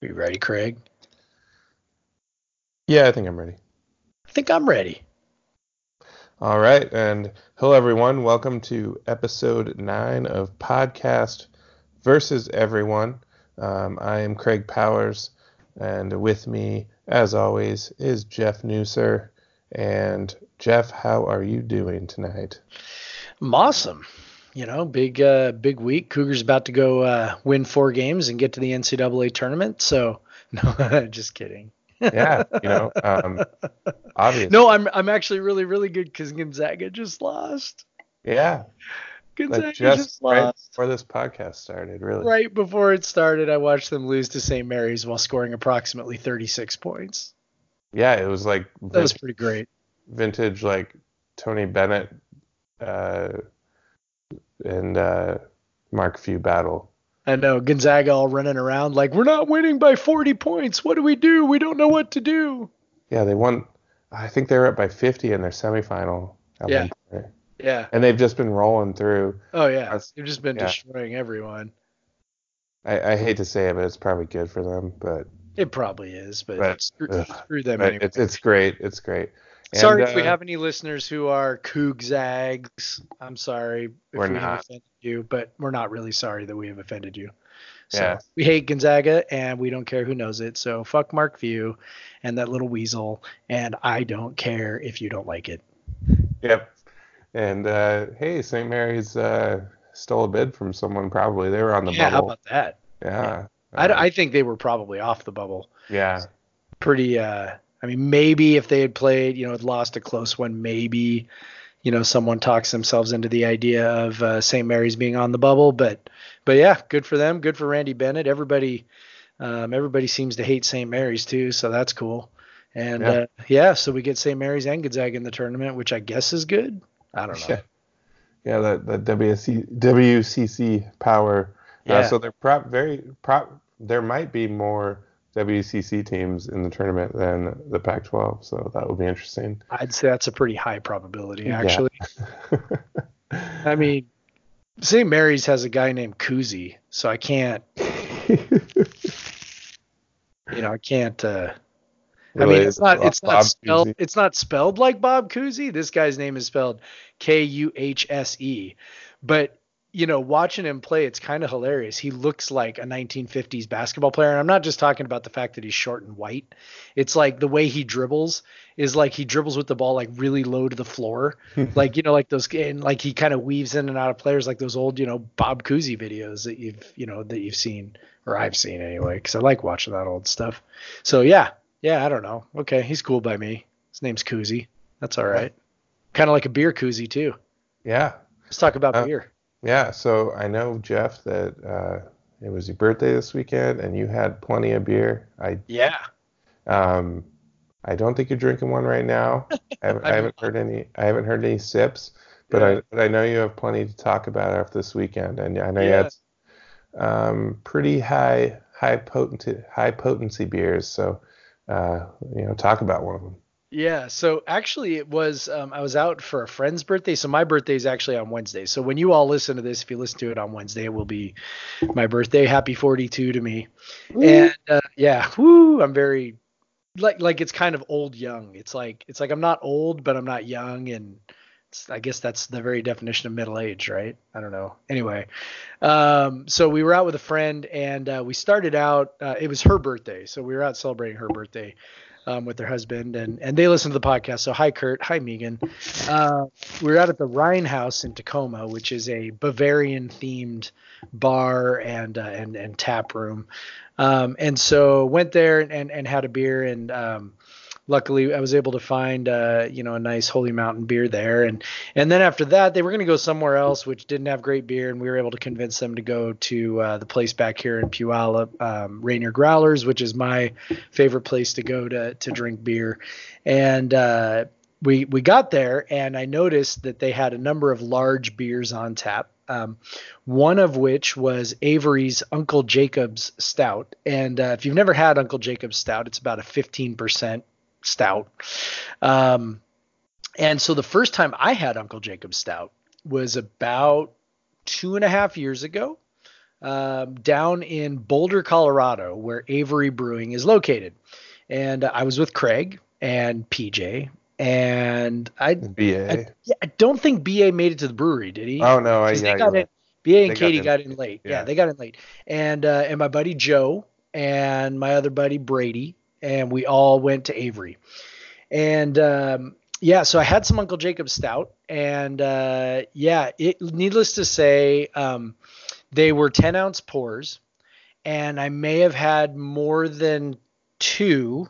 You ready, Craig? Yeah, I think I'm ready. I think I'm ready. All right, and hello everyone. Welcome to episode nine of podcast versus everyone. Um, I am Craig Powers, and with me, as always, is Jeff Newser. And Jeff, how are you doing tonight? I'm awesome. You know, big uh, big week. Cougars about to go uh, win four games and get to the NCAA tournament. So, no, just kidding. yeah, you know, um, obviously. No, I'm I'm actually really really good because Gonzaga just lost. Yeah, Gonzaga just, just right lost. before this podcast started, really. Right before it started, I watched them lose to St. Mary's while scoring approximately 36 points. Yeah, it was like That was pretty great. vintage like Tony Bennett uh, and uh, Mark Few battle. I know Gonzaga all running around like we're not winning by 40 points. What do we do? We don't know what to do. Yeah, they won. I think they were up by 50 in their semifinal. Yeah. Yeah. And they've just been rolling through. Oh yeah. You've just been yeah. destroying everyone. I, I hate to say it, but it's probably good for them. But, It probably is, but, But, screw, screw them anyway. it's it's great. It's great. And, sorry if we uh, have any listeners who are Coug Zags. I'm sorry if we have offended you, but we're not really sorry that we have offended you. So Yeah. we hate Gonzaga and we don't care who knows it. So fuck Mark Few and that little weasel. And I don't care if you don't like it. Yep. And uh, hey, St. Mary's uh, stole a bid from someone. Probably they were on the bubble. yeah, how about that? yeah. I, Uh, I think they were probably off the bubble. yeah. Pretty. Uh, I mean, maybe if they had played, you know, had lost a close one, maybe, you know, someone talks themselves into the idea of uh, St. Mary's being on the bubble. But, but yeah, good for them. Good for Randy Bennett. Everybody, um, everybody seems to hate St. Mary's too, so that's cool. And Yeah. Uh, yeah, so we get St. Mary's and Gonzaga in the tournament, which I guess is good. I don't know. Yeah. The WC, WCC power. Uh, Yeah. so they're prop very prop. There might be more WCC teams in the tournament than the Pac-12, so that would be interesting. I'd say that's a pretty high probability, Yeah. actually. I mean, St. Mary's has a guy named Kuhse, so I can't, you know, I can't. uh I mean, it's not it's not Bob spelled Cousy. it's not spelled like Bob Cousy. This guy's name is spelled K U H S E. But you know, watching him play, it's kind of hilarious. He looks like a 1950s basketball player, and I'm not just talking about the fact that he's short and white. It's like the way he dribbles is like he dribbles with the ball like really low to the floor, like you know, like those and like he kind of weaves in and out of players like those old you know Bob Cousy videos that you've you know that you've seen or I've seen anyway because I like watching that old stuff. So yeah, yeah, I don't know. Okay, he's cool by me. His name's Kuhse. That's all right. Kind of like a beer koozie too. Yeah, Let's talk about Uh, beer. Yeah. So I know Jeff that uh, it was your birthday this weekend, and you had plenty of beer. I Yeah. Um, I don't think you're drinking one right now. I haven't, I haven't heard any. I haven't heard any sips, but I but I know you have plenty to talk about after this weekend, and I know you had um, pretty high high potency high potency beers. So uh, you know, talk about one of them. Yeah. So actually, it was um, I was out for a friend's birthday. So my birthday is actually on Wednesday. So when you all listen to this, if you listen to it on Wednesday, it will be my birthday. Happy 42 to me. And uh, yeah, woo, I'm very like like it's kind of old young. It's like it's like I'm not old, but I'm not young, and I guess that's the very definition of middle age, right? I don't know. Anyway, um, so we were out with a friend, and uh, we started out. Uh, it was her birthday, so we were out celebrating her birthday um, with their husband, and and they listen to the podcast. So hi, Kurt. Hi, Megan. Uh, we are out at the Rhein Haus in Tacoma, which is a Bavarian themed bar and uh, and and tap room. Um, and so went there and, and had a beer and um, luckily I was able to find uh, you know a nice Holy Mountain beer there and and then after that they were going to go somewhere else which didn't have great beer and we were able to convince them to go to uh, the place back here in Puyallup um, Rainier Growlers which is my favorite place to go to to drink beer and uh, we we got there and I noticed that they had a number of large beers on tap um, one of which was Avery's Uncle Jacob's Stout. And uh, if you've never had Uncle Jacob's Stout, it's about a 15% stout. Um, and so the first time I had Uncle Jacob's Stout was about two and a half years ago. um, down in Boulder, Colorado, where Avery Brewing is located. And uh, I was with Craig and PJ. And I, BA. I, yeah, I don't think BA made it to the brewery, did he? oh no, I yeah, got in, BA and They got Katie in- got in late. Yeah. yeah. they got in late. And uh, and my buddy Joe and my other buddy Brady, and we all went to Avery. And um, yeah, so I had some Uncle Jacob Stout, and uh, yeah, it needless to say, um, they were 10 ounce pours, and I may have had more than two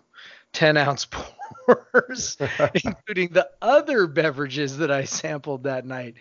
10 ounce pours, including the other beverages that I sampled that night.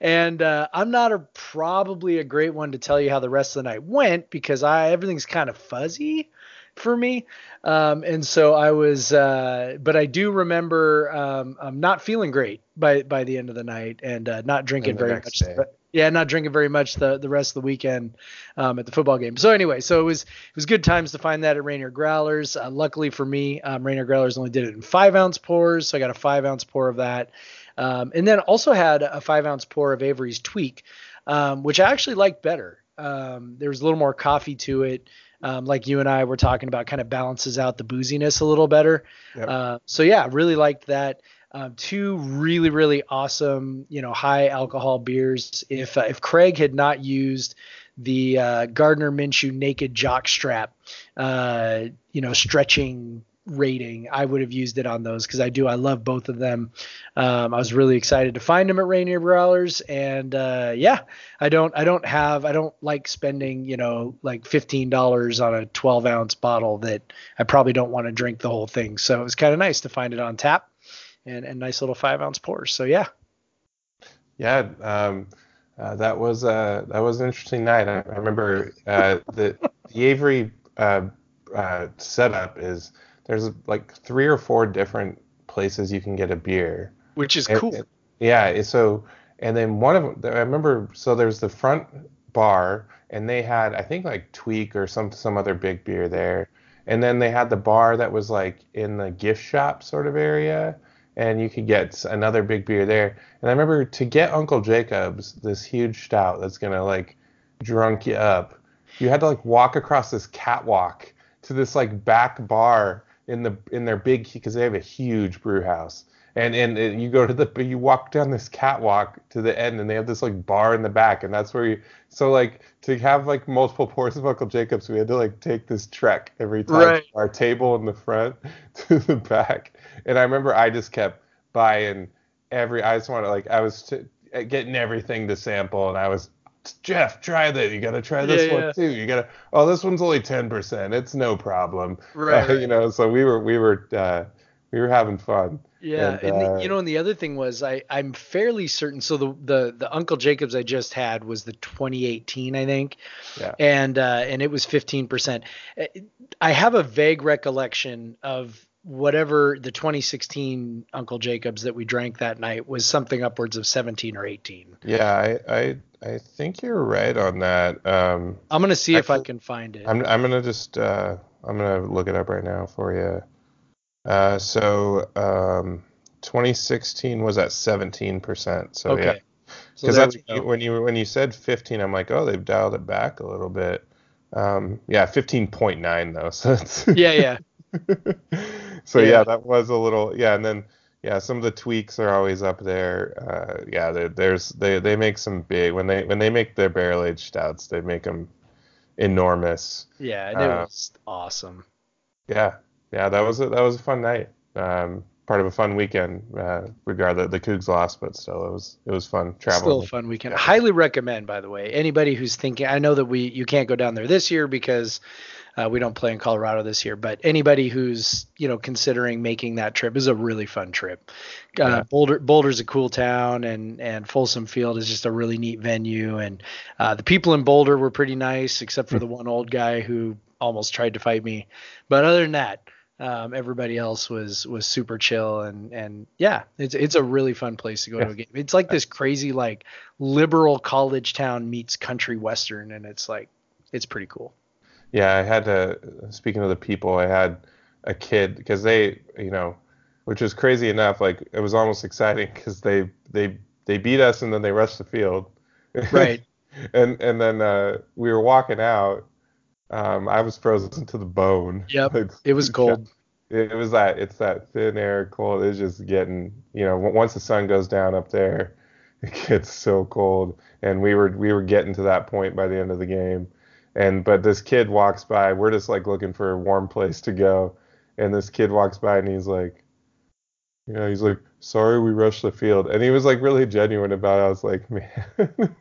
And uh, I'm not a probably a great one to tell you how the rest of the night went because I everything's kind of fuzzy for me. Um, and so I was, uh, but I do remember um, I'm not feeling great by by the end of the night and uh, not drinking very much. day. Yeah, not drinking very much the, the rest of the weekend um, at the football game. So anyway, so it was it was good times to find that at Rainier Growlers. Uh, luckily for me, um, Rainier Growlers only did it in five ounce pours, so I got a five ounce pour of that, um, and then also had a five ounce pour of Avery's Tweak, um, which I actually liked better. Um, there was a little more coffee to it. Um, like you and I were talking about, kind of balances out the booziness a little better. Yep. Uh, so yeah, really liked that. Um, two really really awesome, you know, high alcohol beers. If uh, if Craig had not used the uh, Gardner Minshew Naked Jock Strap, uh, you know, stretching rating, I would have used it on those because I do. I love both of them. Um, I was really excited to find them at Rainier Growlers, and uh, yeah, I don't I don't have I don't like spending you know like fifteen dollars on a twelve ounce bottle that I probably don't want to drink the whole thing. So it was kind of nice to find it on tap and, nice little five ounce pours. So yeah, Yeah, um, uh, that was uh, that was an interesting night. I, I remember uh, the the Avery uh, uh, setup is there's like three or four different places you can get a beer. which is And- cool. and- yeah. So and then one of them, I remember. So there's the front bar, and they had I think like Tweak or some some other big beer there, and then they had the bar that was like in the gift shop sort of area, and you could get another big beer there. And I remember to get Uncle Jacob's this huge stout that's gonna like drunk you up, you had to like walk across this catwalk to this like back bar in the in their big because they have a huge brew house. And and it, you go to the you walk down this catwalk to the end and they have this like bar in the back. And that's where you so like to have like multiple pours of Uncle Jacobs we had to like take this trek every time Right. our table in the front to the back. And I remember I just kept buying every I just wanted like I was t- getting everything to sample and I was Jeff, try that. You gotta try this Yeah, one yeah. too. You gotta. Oh, this one's only ten percent. It's no problem. Right, Uh, you know. So we were we were uh, we were having fun. Yeah, And, and, the, uh, you know, and the other thing was I I'm fairly certain. So the the the Uncle Jacobs I just had was the 2018, I think, Yeah. and uh, and it was 15 percent. I have a vague recollection of whatever the 2016 Uncle Jacobs that we drank that night was something upwards of 17 or 18. Yeah, I I, I think you're right on that. Um, I'm gonna see if I can find it. I'm I'm gonna just uh, I'm gonna look it up right now for you. Uh, so um, 2016 was at 17 percent. So okay. yeah, because there that's when you when you said 15, I'm like, oh, they've dialed it back a little bit. Um, yeah, 15.9 though. So it's yeah, yeah. so yeah. Yeah. that was a little yeah, and then yeah, some of the tweaks are always up there. Uh, yeah, there- there's they they make some big when they when they make their barrel aged stouts, they make them enormous. Yeah, it Uh, was awesome. Yeah, yeah, that was a, that was a fun night. Um, part of a fun weekend. Uh, regardless, the Cougs lost, but still, it was it was fun Still traveling. a fun weekend. Yeah. Highly recommend, by the way. Anybody who's thinking, I know that we you can't go down there this year because uh, we don't play in Colorado this year. But anybody who's you know considering making that trip is a really fun trip. Uh, Yeah. Boulder Boulder's a cool town, and and Folsom Field is just a really neat venue. And uh, the people in Boulder were pretty nice, except Hmm. for the one old guy who almost tried to fight me. But other than that. Um, everybody else was was super chill and and yeah, it's it's a really fun place to go to a game. It's like this crazy like liberal college town meets country western, and it's like it's pretty cool. Yeah, I had to. Speaking of the people, I had a kid because they, you know, which was crazy enough. Like it was almost exciting because they they they beat us and then they rushed the field. Right. and and then uh, we were walking out. Um, I was frozen to the bone. Yep, it was cold. It, it was that it's that thin air cold. It's just getting you know once the sun goes down up there, it gets so cold. And we were we were getting to that point by the end of the game. And but this kid walks by. We're just like looking for a warm place to go. And this kid walks by and he's like, you know, he's like, sorry we rushed the field. And he was like really genuine about it. I was like, man,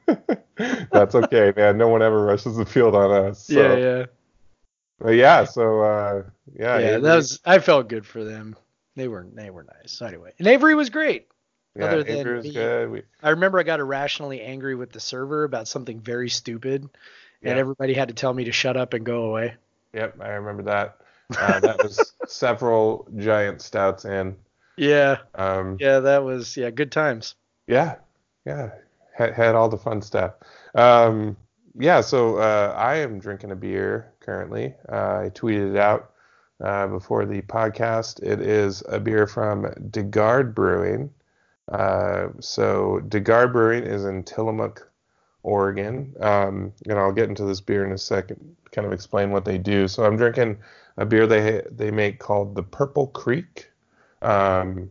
that's okay, man. No one ever rushes the field on us. So. Yeah, yeah. But yeah, so uh, yeah, yeah, Avery, that was. I felt good for them. They were they were nice. So anyway, and Avery was great. Yeah, Other Avery than was me, good. We, I remember I got irrationally angry with the server about something very stupid, yeah. and everybody had to tell me to shut up and go away. Yep, I remember that. Uh, that was several giant stouts in. Yeah. Um, yeah, that was yeah, good times. Yeah, yeah, had, had all the fun stuff. Um, yeah, so uh, I am drinking a beer currently. Uh, I tweeted it out uh, before the podcast. It is a beer from de Garde Brewing. Uh, so de Garde Brewing is in Tillamook, Oregon. Um, and I'll get into this beer in a second, kind of explain what they do. So I'm drinking a beer they they make called the Purple Creek um,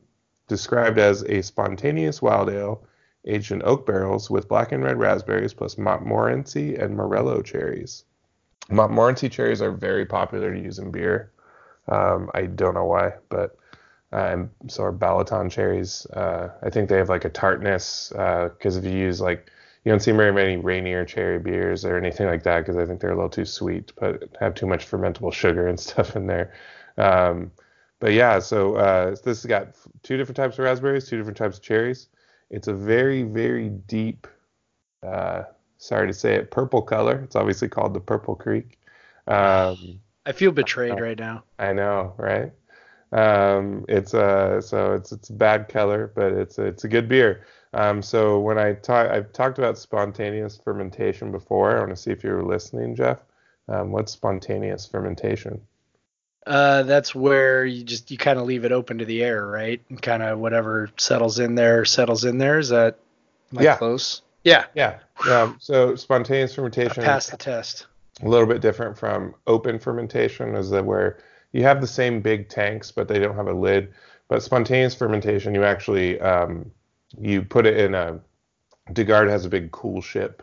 described as a spontaneous wild ale aged in oak barrels with black and red raspberries plus Montmorency and Morello cherries. Montmorency cherries are very popular to use in beer. Um, I don't know why, but and so are Balaton cherries. Uh, I think they have like a tartness because uh, if you use like you don't see very many Rainier cherry beers or anything like that because I think they're a little too sweet, but have too much fermentable sugar and stuff in there. Um, but yeah, so uh, this has got two different types of raspberries, two different types of cherries. It's a very, very deep, uh, sorry to say it, purple color. It's obviously called the Purple Creek. Um, I feel betrayed right now. I know, right? Um, it's a uh, so it's it's a bad color, but it's it's a good beer. Um, so when I talk, I've talked about spontaneous fermentation before. I want to see if you were listening, Jeff. Um, what's spontaneous fermentation? Uh, that's where you just you kind of leave it open to the air, right? And kind of whatever settles in there settles in there. Is that yeah. close? Yeah. Yeah. Um, so spontaneous fermentation. Pass the test. A little bit different from open fermentation, is that where you have the same big tanks, but they don't have a lid. But spontaneous fermentation, you actually um, you put it in a. de Garde has a big coolship.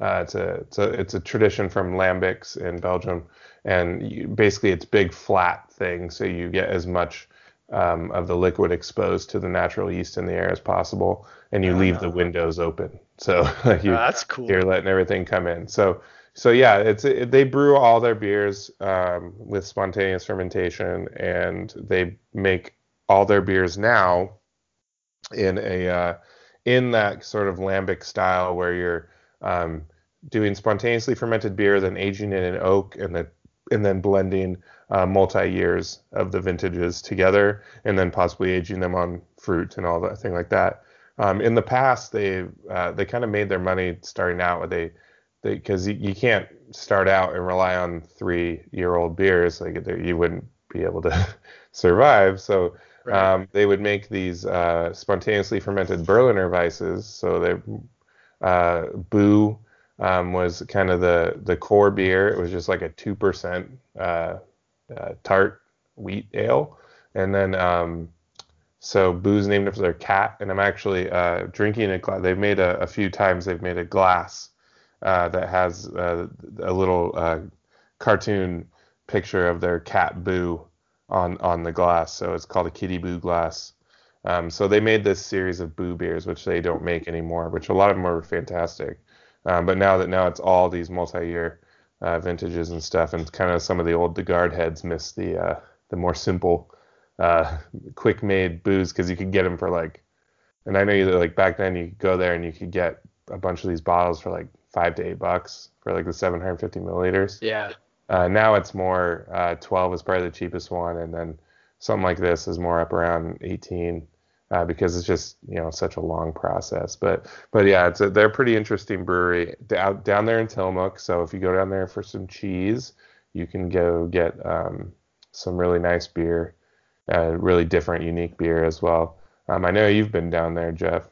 Uh, it's a it's a it's a tradition from Lambics in Belgium and you, basically it's big flat thing, so you get as much um, of the liquid exposed to the natural yeast in the air as possible, and you leave the ah. windows open. So you, oh, that's cool. You're letting everything come in. So so yeah, it's it, they brew all their beers um, with spontaneous fermentation, and they make all their beers now in a uh, in that sort of lambic style where you're um, doing spontaneously fermented beer, then aging it in oak, and then and then blending uh, multi years of the vintages together, and then possibly aging them on fruit and all that thing like that. Um, in the past, they uh, they kind of made their money starting out with they because you, you, can't start out and rely on three year old beers like you wouldn't be able to survive. So right. um, they would make these uh, spontaneously fermented Berliner Weisses. So they uh, Boo um, was kind of the the core beer. It was just like a two percent uh, uh, tart wheat ale, and then um, so Boo's named after their cat, and I'm actually uh, drinking a glass. They've made a, a, few times. They've made a glass uh, that has a little cartoon picture of their cat Boo on on the glass. So it's called a Kitty Boo glass. Um, so they made this series of Boo beers, which they don't make anymore, which a lot of them are fantastic. Um, but now that now it's all these multi-year uh, vintages and stuff, and kind of some of the old de Garde heads miss the uh, the more simple, uh, quick-made booze because you could get them for like, and I know you like back then you could go there and you could get a bunch of these bottles for like five to eight bucks for like the 750 milliliters. Yeah. Uh, now it's more uh, 12 is probably the cheapest one, and then something like this is more up around 18 uh, because it's just you know such a long process. But but yeah, it's a, they're a pretty interesting brewery down down there in Tillamook. So if you go down there for some cheese, you can go get um, some really nice beer, uh, really different, unique beer as well. Um, I know you've been down there, Jeff.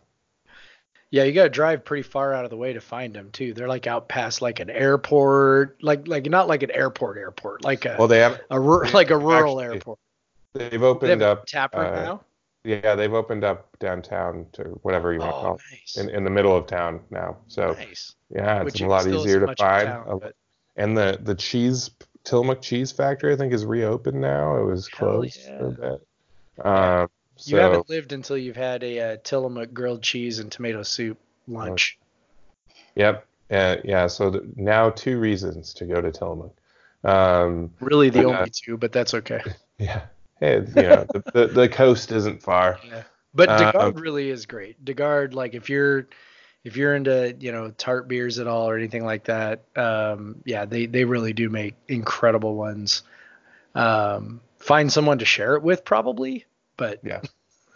Yeah, you got to drive pretty far out of the way to find them too. They're like out past like an airport, like like not like an airport airport, like a Well, they have a rur- like a rural actually- airport. they've They opened a up. taproom uh, now. Yeah, they've opened up downtown to whatever you want to Oh, call it, in, in the middle of town now. So nice. yeah, it's Which a lot easier to much of a find. town, but- And the the cheese Tillamook Cheese Factory, I think, is reopened now. It was Hell closed yeah. for a bit. Um, You haven't lived until you've had a uh, Tillamook grilled cheese and tomato soup lunch. yep, uh, yeah. So th- now two reasons to go to Tillamook. Um, Really, the But, uh, only two, but that's okay. yeah, hey, you know the, the the coast isn't far. Yeah. But Uh, de Garde really is great. de Garde, like if you're if you're into you know tart beers at all or anything like that, um, yeah, they they really do make incredible ones. Um, find someone to share it with, probably, but Yeah,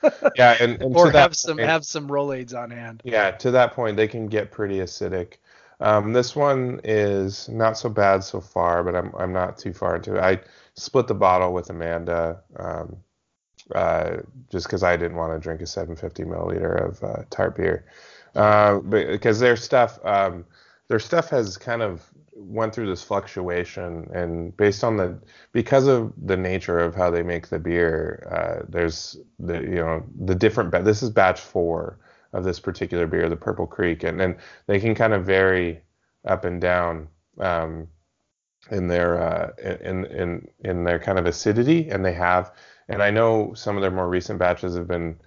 yeah, and, and or have some point- have some Rolaids on hand. Yeah, to that point, they can get pretty acidic. Um, this one is not so bad so far, but I'm I'm not too far into it. I split the bottle with Amanda, um, uh, just because I didn't want to drink a 750 milliliter of uh, tart beer, uh, because their stuff, um, their stuff has kind of went through this fluctuation, and based on the because of the nature of how they make the beer, uh, there's the you know the different. ba- This is batch four of this particular beer, the Purple Creek, and then they can kind of vary up and down um, in their uh, in in in their kind of acidity, and they have. And I know some of their more recent batches have been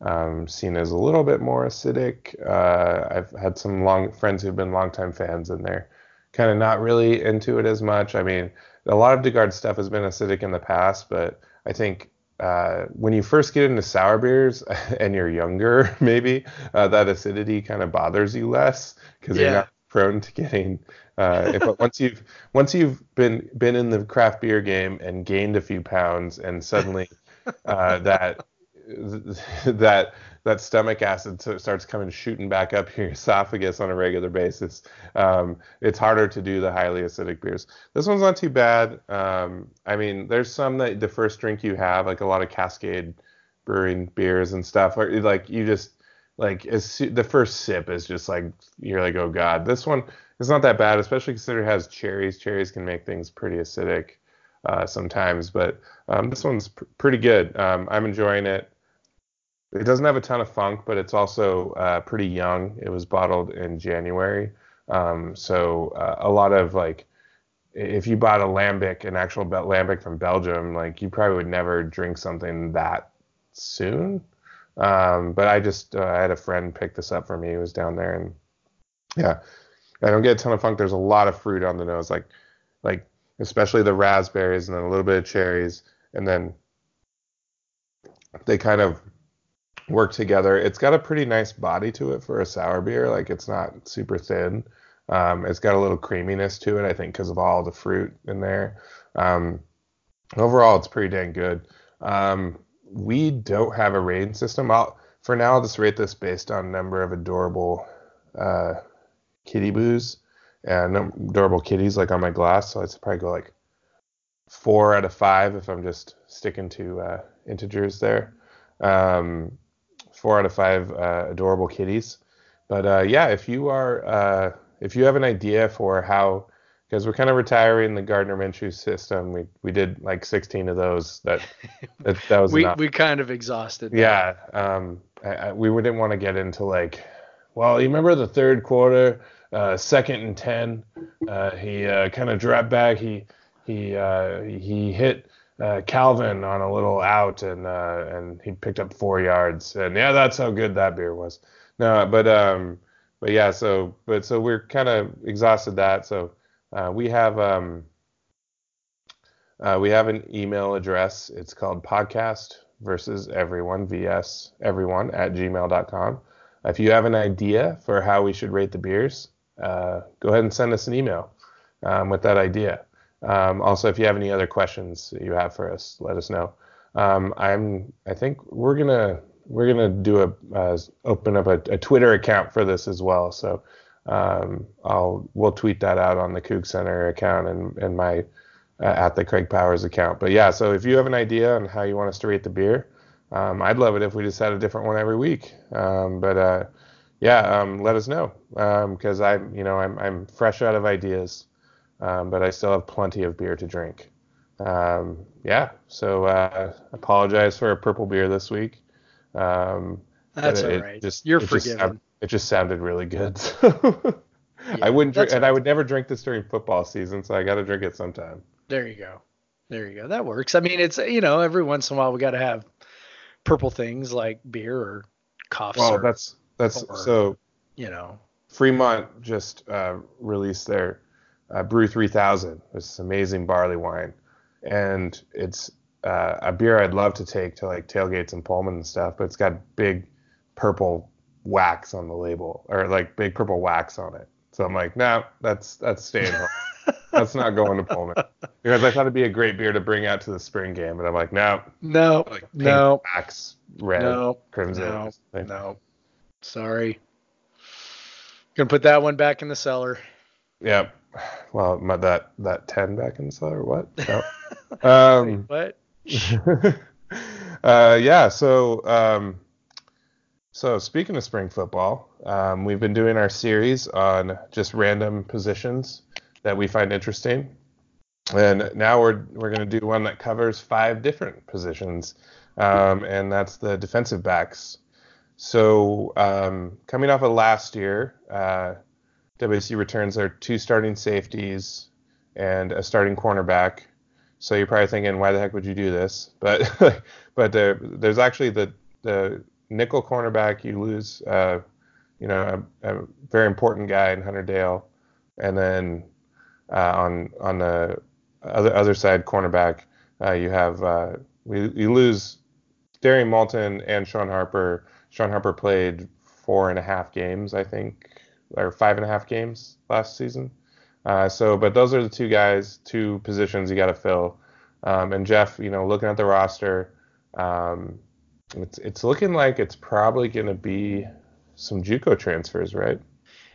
um, seen as a little bit more acidic. Uh, I've had some long friends who've been longtime fans, and they're kind of not really into it as much. I mean, a lot of de Garde stuff has been acidic in the past, but I think uh, when you first get into sour beers and you're younger, maybe uh, that acidity kind of bothers you less because you're not prone to getting. Uh, if, but once you've once you've been been in the craft beer game and gained a few pounds, and suddenly uh, that that that stomach acid starts coming shooting back up your esophagus on a regular basis. Um, it's harder to do the highly acidic beers. This one's not too bad. Um, I mean, there's some that the first drink you have, like a lot of Cascade Brewing beers and stuff, are like you just like as the first sip is just like you're like, oh god. This one is not that bad, especially considering it has cherries. Cherries can make things pretty acidic uh, sometimes, but um, this one's pr- pretty good. Um, I'm enjoying it. It doesn't have a ton of funk, but it's also uh, pretty young. It was bottled in January, um, so uh, a lot of like, if you bought a lambic, an actual lambic from Belgium, like you probably would never drink something that soon. Um, but I just uh, I had a friend pick this up for me. He was down there, and yeah, I don't get a ton of funk. There's a lot of fruit on the nose, like like especially the raspberries, and then a little bit of cherries, and then they kind of work together. It's got a pretty nice body to it for a sour beer. Like it's not super thin. Um, it's got a little creaminess to it, I think, because of all the fruit in there. Um, overall, it's pretty dang good. Um, we don't have a rating system. I'll, for now, I'll just rate this based on number of adorable uh, kitty boos and adorable kitties like on my glass. So I'd probably go like four out of five if I'm just sticking to uh, integers there. Um, four out of five uh, adorable kitties. But uh, yeah, if you are uh, if you have an idea for how because we're kind of retiring the Gardner Minshew system, we we did like 16 of those. That that, that was We enough. we kind of exhausted. that. Yeah, um, I, I, we didn't want to get into like, well, you remember the third quarter, uh, second and ten, uh, he uh, kind of dropped back. He he uh, he hit uh, Calvin on a little out, and uh, and he picked up four yards. And yeah, that's how good that beer was. No, but um, but yeah, so but so we're kind of exhausted that. So uh, we have um. Uh, we have an email address. It's called podcast versus everyone vs everyone at gmail.com. If you have an idea for how we should rate the beers, uh, go ahead and send us an email um, with that idea. Um, also, if you have any other questions you have for us, let us know. Um, I'm. I think we're gonna we're gonna do a uh, open up a, a Twitter account for this as well. So um, I'll we'll tweet that out on the CougCenter account and and my uh, at the Craig Powers account. But yeah, so if you have an idea on how you want us to rate the beer, um, I'd love it if we just had a different one every week. Um, but uh, yeah, um, let us know because I'm, you know, I'm, I'm fresh out of ideas, um, but I still have plenty of beer to drink. Um, yeah, so uh, apologize for a purple beer this week. Um, That's all right. Just, You're it forgiven. Just, it just sounded really good. So yeah, I wouldn't drink, and I would never drink this during football season, so I got to drink it sometime. There you go. There you go. That works. I mean, it's you know, every once in a while we got to have purple things like beer or cough. Well, that's that's or, so. You know, Fremont just uh, released their uh, Brew 3000. This amazing barley wine, and it's uh, a beer I'd love to take to like tailgates and Pullman and stuff, but it's got big purple wax on the label or like big purple wax on it. So I'm like, no, nah, that's that's staying home. that's not going to Pullman because I thought it'd be a great beer to bring out to the spring game, but I'm like, no, no, like no, wax, red, no, crimson, no, no. Sorry, gonna put that one back in the cellar. Yep. Well, my, that that ten back in the cellar. What? No. um, Wait, what? uh, yeah. So. Um, so, speaking of spring football, um, we've been doing our series on just random positions that we find interesting. And now we're, we're going to do one that covers five different positions, um, and that's the defensive backs. So, um, coming off of last year, uh, WSU returns their two starting safeties and a starting cornerback. So you're probably thinking, why the heck would you do this? But but there, there's actually the the nickel cornerback, you lose, uh, you know, a, a, very important guy in Hunter Dale, and then uh, on on the other other side, cornerback, uh, you have uh, we you lose Darrien Molton and Sean Harper. Sean Harper played four and a half games, I think, or five and a half games last season. Uh, so, but those are the two guys, two positions you got to fill. Um, and Jeff, you know, looking at the roster, um, it's it's looking like it's probably going to be some JUCO transfers, right?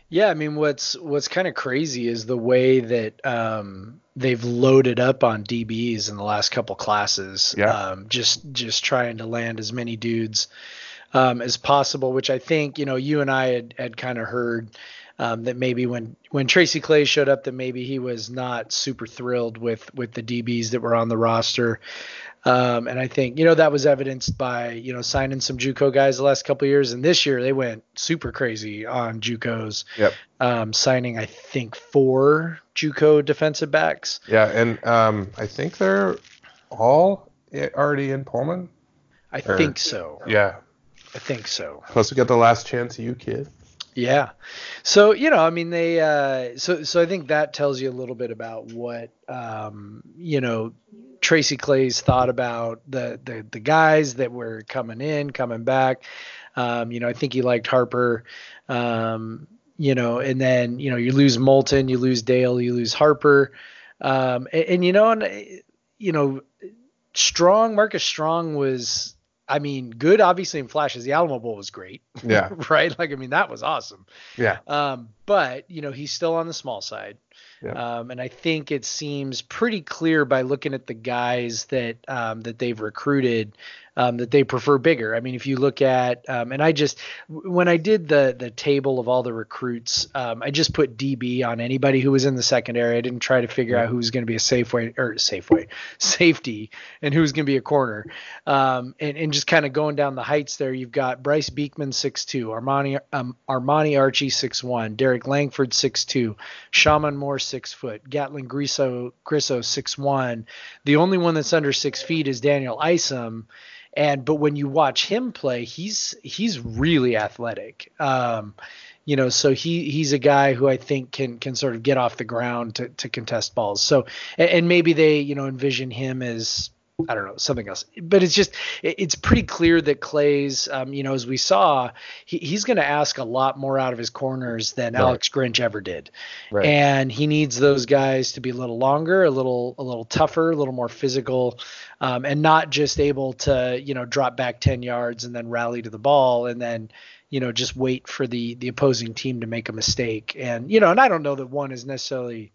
Yeah, I mean, what's what's kind of crazy is the way that um, they've loaded up on DBs in the last couple classes. Yeah. Um, just just trying to land as many dudes um, as possible, which I think you know you and I had had kind of heard. Um, that maybe when when Tracy Claeys showed up, that maybe he was not super thrilled with with the DBs that were on the roster. Um, and I think, you know, that was evidenced by, you know, signing some JUCO guys the last couple years. And this year they went super crazy on JUCOs. Yep. Um, signing, I think, four JUCO defensive backs. Yeah. And um, I think they're all already in Pullman. I or, think so. Yeah. I think so. Plus, we got the Last Chance U kid. Yeah. So, you know, I mean, they, uh, so, so I think that tells you a little bit about what, um, you know, Tracy Claeys thought about the, the, the guys that were coming in, coming back. Um, you know, I think he liked Harper, um, you know, and then, you know, you lose Molton, you lose Dale, you lose Harper. Um, and, and, you know, and, you know, Strong, Marcus Strong was, I mean, good obviously in flashes. The Alamo Bowl was great. Yeah. right. Like, I mean, that was awesome. Yeah. Um, but you know, he's still on the small side. Yeah. Um, and I think it seems pretty clear by looking at the guys that um, that they've recruited um, that they prefer bigger. I mean, if you look at, um, and I just when I did the the table of all the recruits, um, I just put DB on anybody who was in the secondary. I didn't try to figure out who was going to be a Safeway or Safeway safety and who's going to be a corner. Um, and, and just kind of going down the heights there, you've got Bryce Beekman six two, Armani um, Armani Archie six one, Derek Langford six two, Shaman Moore six foot, Gatlin Grisso Grisso six one. The only one that's under six feet is Daniel Isom and but when you watch him play, he's he's really athletic. Um, you know, so he he's a guy who I think can can sort of get off the ground to to contest balls. So and, and maybe they you know envision him as I don't know something else, but it's just it's pretty clear that Claeys, um, you know, as we saw, he, he's going to ask a lot more out of his corners than right. Alex Grinch ever did, right. and he needs those guys to be a little longer, a little a little tougher, a little more physical, um, and not just able to you know drop back ten yards and then rally to the ball and then you know just wait for the the opposing team to make a mistake, and you know, and I don't know that one is necessarily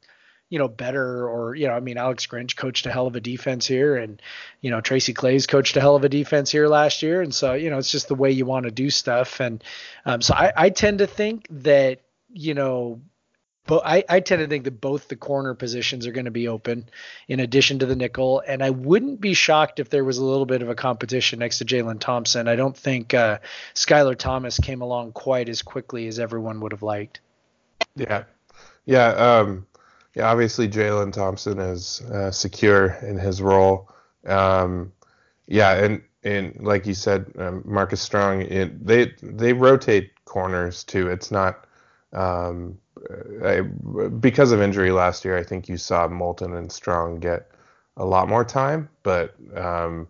you know, better or, you know, I mean, Alex Grinch coached a hell of a defense here and, you know, Tracy Claeys coached a hell of a defense here last year. And so, you know, it's just the way you want to do stuff. And um, so I, I tend to think that, you know, but I, I tend to think that both the corner positions are going to be open in addition to the nickel. And I wouldn't be shocked if there was a little bit of a competition next to Jalen Thompson. I don't think uh, Skylar Thomas came along quite as quickly as everyone would have liked. Yeah. Yeah. Um, yeah, obviously Jalen Thompson is uh, secure in his role. Um, yeah, and and like you said, um, Marcus Strong, it, they they rotate corners too. It's not um, I, because of injury last year. I think you saw Molton and Strong get a lot more time, but um,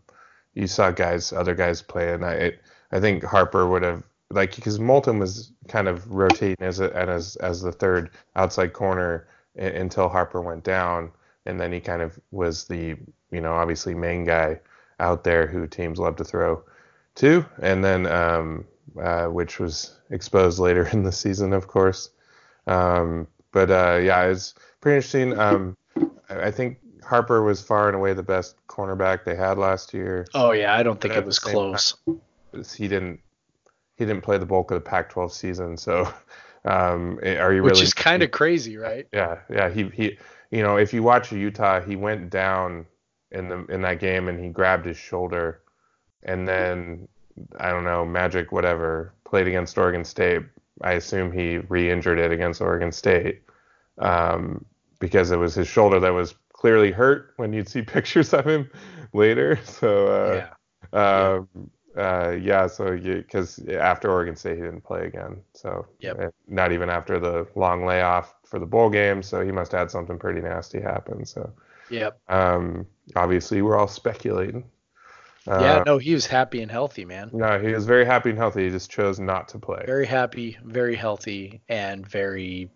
you saw guys, other guys play, and I it, I think Harper would have like because Molton was kind of rotating as a, and as as the third outside corner until Harper went down, and then he kind of was the you know obviously main guy out there who teams love to throw to, and then um, uh, which was exposed later in the season, of course. Um, but uh, yeah, it's pretty interesting. Um, I think Harper was far and away the best cornerback they had last year. Oh yeah, I don't think it was close. Time, he didn't he didn't play the bulk of the Pac-12 season, so um, eh, are you Which really? is kind of crazy, right? Yeah, yeah. He he, you know, if you watch Utah, he went down in the in that game and he grabbed his shoulder, and then I don't know, Magic whatever played against Oregon State. I assume he re-injured it against Oregon State um, because it was his shoulder that was clearly hurt when you'd see pictures of him later. So uh, yeah. Um, uh, yeah, so because after Oregon State he didn't play again, so yep. not even after the long layoff for the bowl game, so he must have had something pretty nasty happen. So yep. Um, obviously we're all speculating. Uh, yeah, no, he was happy and healthy, man. No, he was very happy and healthy. He just chose not to play. Very happy, very healthy, and very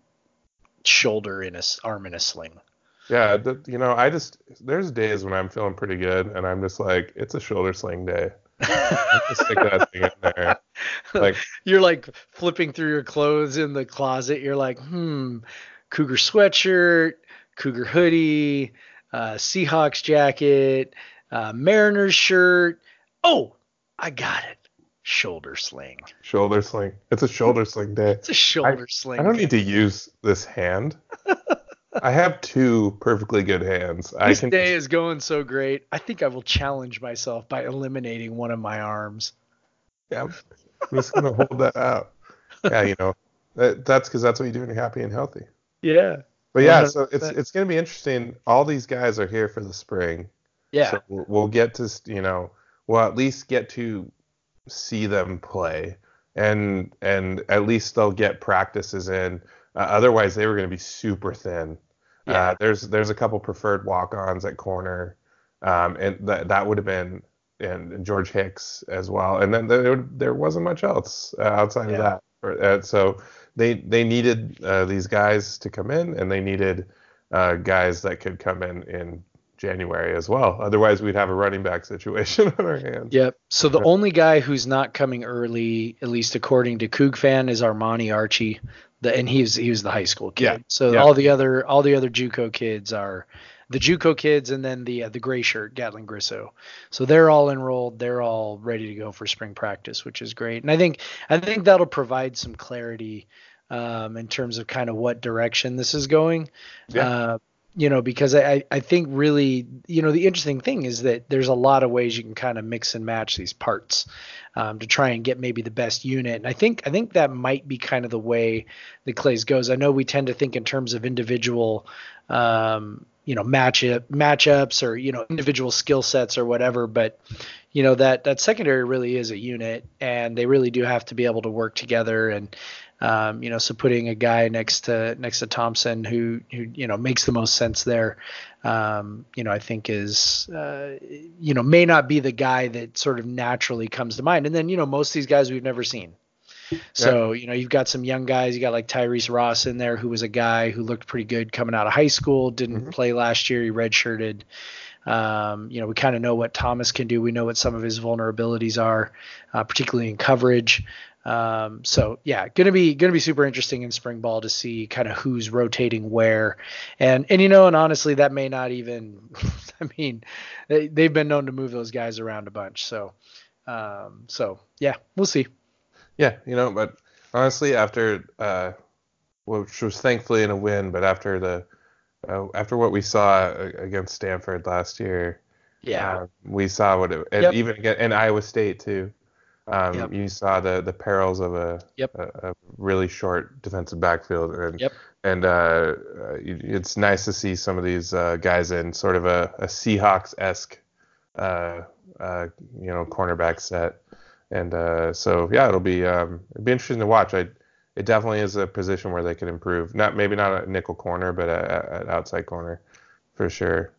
shoulder in a arm in a sling. Yeah, the, you know, I just there's days when I'm feeling pretty good, and I'm just like, it's a shoulder sling day stick that thing in there. Like you're like flipping through your clothes in the closet. You're like, hmm, Cougar sweatshirt, Cougar hoodie, uh, Seahawks jacket, uh, Mariners shirt. Oh, I got it. Shoulder sling. Shoulder sling. It's a shoulder sling day. It's a shoulder I, sling. I don't need to use this hand. I have two perfectly good hands. This I can... day is going so great. I think I will challenge myself by eliminating one of my arms. Yeah, I'm just gonna hold that out. Yeah, you know, that, that's because that's what you do when you're happy and healthy. Yeah. But yeah, 100%. so it's it's gonna be interesting. All these guys are here for the spring. Yeah. So we'll, we'll get to you know we'll at least get to see them play, and and at least they'll get practices in. Uh, otherwise, they were going to be super thin. Yeah. Uh, there's there's a couple preferred walk-ons at corner, um, and that that would have been and George Hicks as well. And then there there wasn't much else uh, outside yeah. of that. Uh, so they they needed uh, these guys to come in, and they needed uh, guys that could come in in January as well. Otherwise, we'd have a running back situation on our hands. Yep. So the only guy who's not coming early, at least according to Coug fan, is Armani Archie. The, and he's he was the high school kid. Yeah. So yeah. all the other all the other JUCO kids are the JUCO kids, and then the uh, the gray shirt Gatlin Grisso. So they're all enrolled. They're all ready to go for spring practice, which is great. And I think I think that'll provide some clarity um, in terms of kind of what direction this is going. Yeah. Uh, you know, because I, I think really, you know, the interesting thing is that there's a lot of ways you can kind of mix and match these parts um, to try and get maybe the best unit. And I think I think that might be kind of the way the Claeys goes. I know we tend to think in terms of individual, um, you know, matchup matchups or you know individual skill sets or whatever, but you know that that secondary really is a unit, and they really do have to be able to work together and um, you know, so putting a guy next to next to Thompson who who you know makes the most sense there, um, you know, I think is uh, you know may not be the guy that sort of naturally comes to mind. And then you know most of these guys we've never seen. So yeah. you know you've got some young guys. You got like Tyrese Ross in there, who was a guy who looked pretty good coming out of high school. Didn't mm-hmm. play last year. He redshirted. Um, you know, we kind of know what Thomas can do. We know what some of his vulnerabilities are, uh, particularly in coverage. Um, so yeah, gonna be gonna be super interesting in spring ball to see kind of who's rotating where, and and you know, and honestly, that may not even. I mean, they, they've been known to move those guys around a bunch. So, um, so yeah, we'll see. Yeah, you know, but honestly, after uh, which was thankfully in a win, but after the uh, after what we saw against Stanford last year, yeah, uh, we saw what it, and Yep. even again, and Iowa State too. Um, Yep. You saw the the perils of a, Yep. a, a really short defensive backfield, and Yep. and uh, uh, it's nice to see some of these uh, guys in sort of a, a Seahawks esque, uh, uh, you know, cornerback set, and uh, so yeah, it'll be um, it'll be interesting to watch. I it definitely is a position where they could improve. Not maybe not a nickel corner, but at outside corner for sure.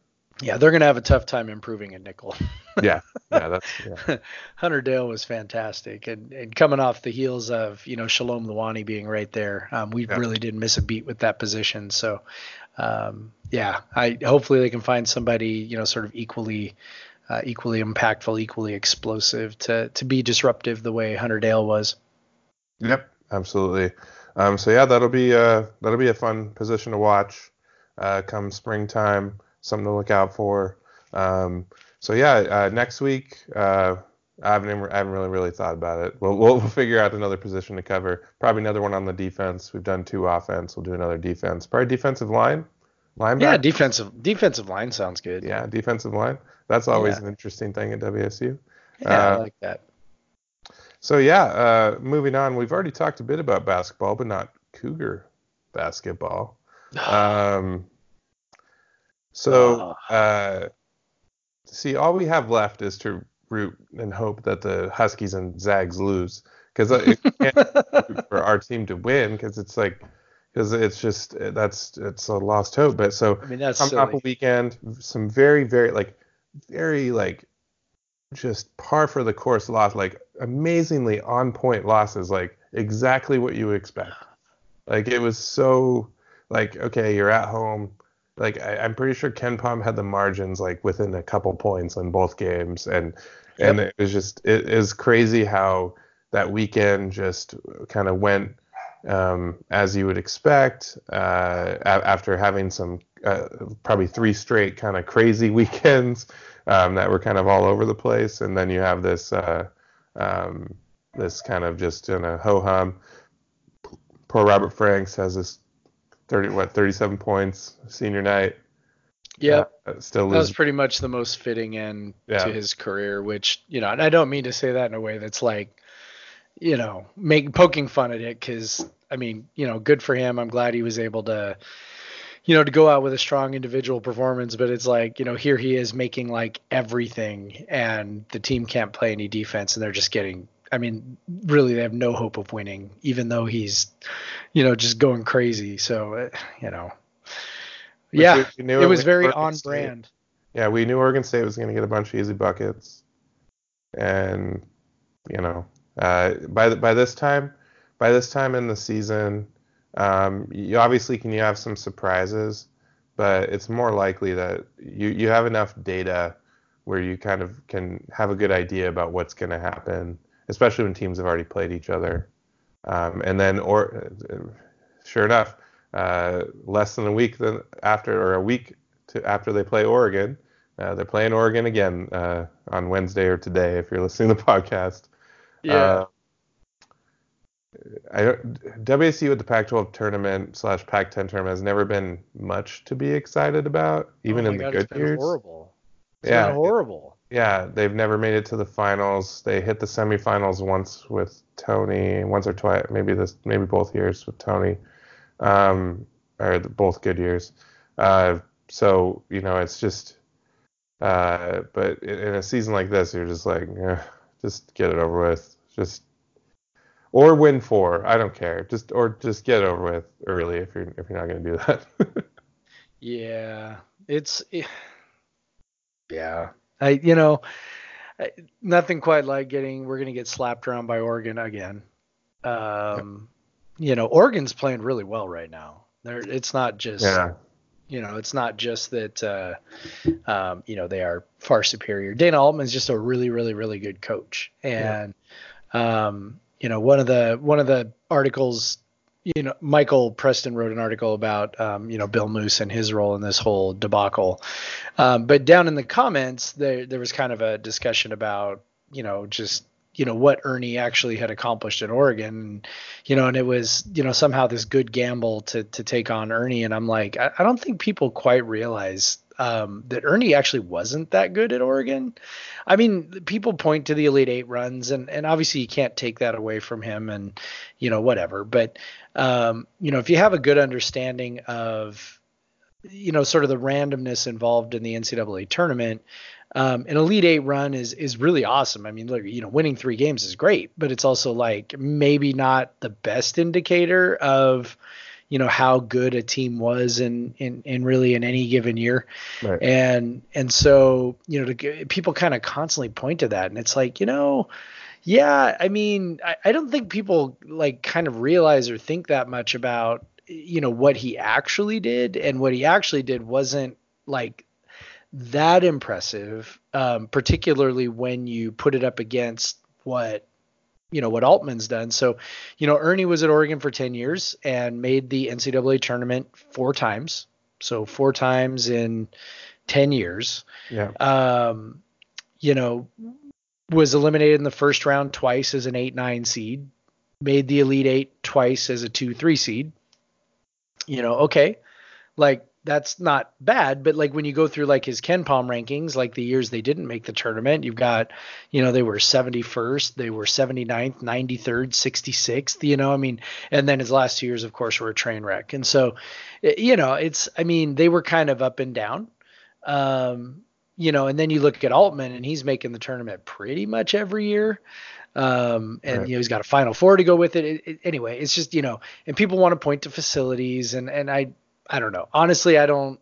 Yeah, they're gonna have a tough time improving in nickel. Yeah, yeah, that's yeah. Hunter Dale was fantastic, and, and coming off the heels of you know Shalom Luani being right there, um, we Yeah. really didn't miss a beat with that position. So, um, yeah, I hopefully they can find somebody you know sort of equally uh, equally impactful, equally explosive to to be disruptive the way Hunter Dale was. Yep, absolutely. Um, so yeah, that'll be uh that'll be a fun position to watch. Uh, come springtime, something to look out for. Um, so yeah, uh, next week, uh, I haven't even- I haven't really really thought about it. We'll we'll figure out another position to cover. Probably another one on the defense. We've done two offense. We'll do another defense. Probably defensive line, linebacker. Yeah, defensive defensive line sounds good. Yeah, defensive line. That's always Yeah. an interesting thing at WSU. Yeah, I Uh, like that. So yeah, uh, moving on. We've already talked a bit about basketball, but not Cougar basketball. Um, so uh, see, all we have left is to root and hope that the Huskies and Zags lose, because it can't root for our team to win, because it's like, because it's just that's it's a lost hope. But so I mean that's coming up a weekend, some very very like very like just par for the course loss, like amazingly on point losses, like exactly what you would expect. Like it was so like okay, you're at home. Like I, I'm pretty sure KenPom had the margins like within a couple points in both games, and and it was just it is crazy how that weekend just kind of went um, as you would expect uh, a- after having some uh, probably three straight kind of crazy weekends um, that were kind of all over the place, and then you have this uh, um, this kind of just in a ho hum. Poor Robert Franks has this thirty what thirty seven points senior night. Yeah, Uh, still That was pretty much the most fitting end Yeah. to his career, which you know, and I don't mean to say that in a way that's like, you know, make poking fun at it, because I mean, you know, good for him. I'm glad he was able to, you know, to go out with a strong individual performance. But it's like, you know, here he is making like everything, and the team can't play any defense, and they're just getting. I mean, really, they have no hope of winning, even though he's, you know, just going crazy. So, uh, you know, But yeah, we- we knew it was very Oregon on State. brand. Yeah, we knew Oregon State was going to get a bunch of easy buckets, and you know, uh, by the, by this time, by this time in the season, um, you obviously can you have some surprises, but it's more likely that you you have enough data where you kind of can have a good idea about what's going to happen, especially when teams have already played each other, um, and then or sure enough, uh, less than a week than after or a week to after they play Oregon. Uh, they're playing Oregon again uh, on Wednesday or today if you're listening to the podcast. Yeah. Uh, I don't, WSU at the Pac-12 tournament slash Pac-10 tournament has never been much to be excited about, even Oh in the God, it's good been years. Horrible. It's Yeah, horrible. Yeah, they've never made it to the finals. They hit the semifinals once with Tony, once or twice, maybe this, maybe both years with Tony, um, or the, both good years. Uh, so you know, it's just, uh, but in, in a season like this, you're just like, eh, just get it over with, just, or win four. I don't care. Just or just get over with early if you're if you're not gonna do that. Yeah, it's yeah. I you know, nothing quite like getting we're gonna get slapped around by Oregon again. Um, you know, Oregon's playing really well right now. They're it's not just yeah. You know, it's not just that uh, um, you know they are far superior. Dana Altman's just a really, really, really good coach, and yeah. um, you know one of the one of the articles you know, Michael Preston wrote an article about, um, you know, Bill Moos and his role in this whole debacle. Um, but down in the comments, there there was kind of a discussion about, you know, just you know what Ernie actually had accomplished in Oregon, you know, and it was you know somehow this good gamble to to take on Ernie, and I'm like, I, I don't think people quite realize um, that Ernie actually wasn't that good at Oregon. I mean, people point to the Elite Eight runs, and and obviously you can't take that away from him, and you know whatever. But um, you know, if you have a good understanding of you know sort of the randomness involved in the NCAA tournament, um, an Elite Eight run is is really awesome. I mean, look, you know, winning three games is great, but it's also like maybe not the best indicator of you know how good a team was in in, in really in any given year. Right. and and so you know to, people kind of constantly point to that. And it's like you know yeah i mean I, I don't think people like kind of realize or think that much about you know what he actually did. And what he actually did wasn't like that impressive um, particularly when you put it up against what you know what Altman's done. So, you know, Ernie was at Oregon for 10 years and made the NCAA tournament four times. So four times in 10 years. Yeah. Um, you know, was eliminated in the first round twice as an eight nine seed, made the Elite Eight twice as a two three seed. You know, okay, like that's not bad. But like when you go through like his KenPom rankings, like the years they didn't make the tournament, you've got, you know, they were 71st, they were 79th, 93rd, 66th, you know, I mean, and then his last two years, of course, were a train wreck. And so, you know, it's, I mean, they were kind of up and down. Um, you know, and then you look at Altman and he's making the tournament pretty much every year. Um, and right. you know he's got a Final Four to go with it. It, it. Anyway, it's just you know, and people want to point to facilities, and and I I don't know. Honestly, I don't.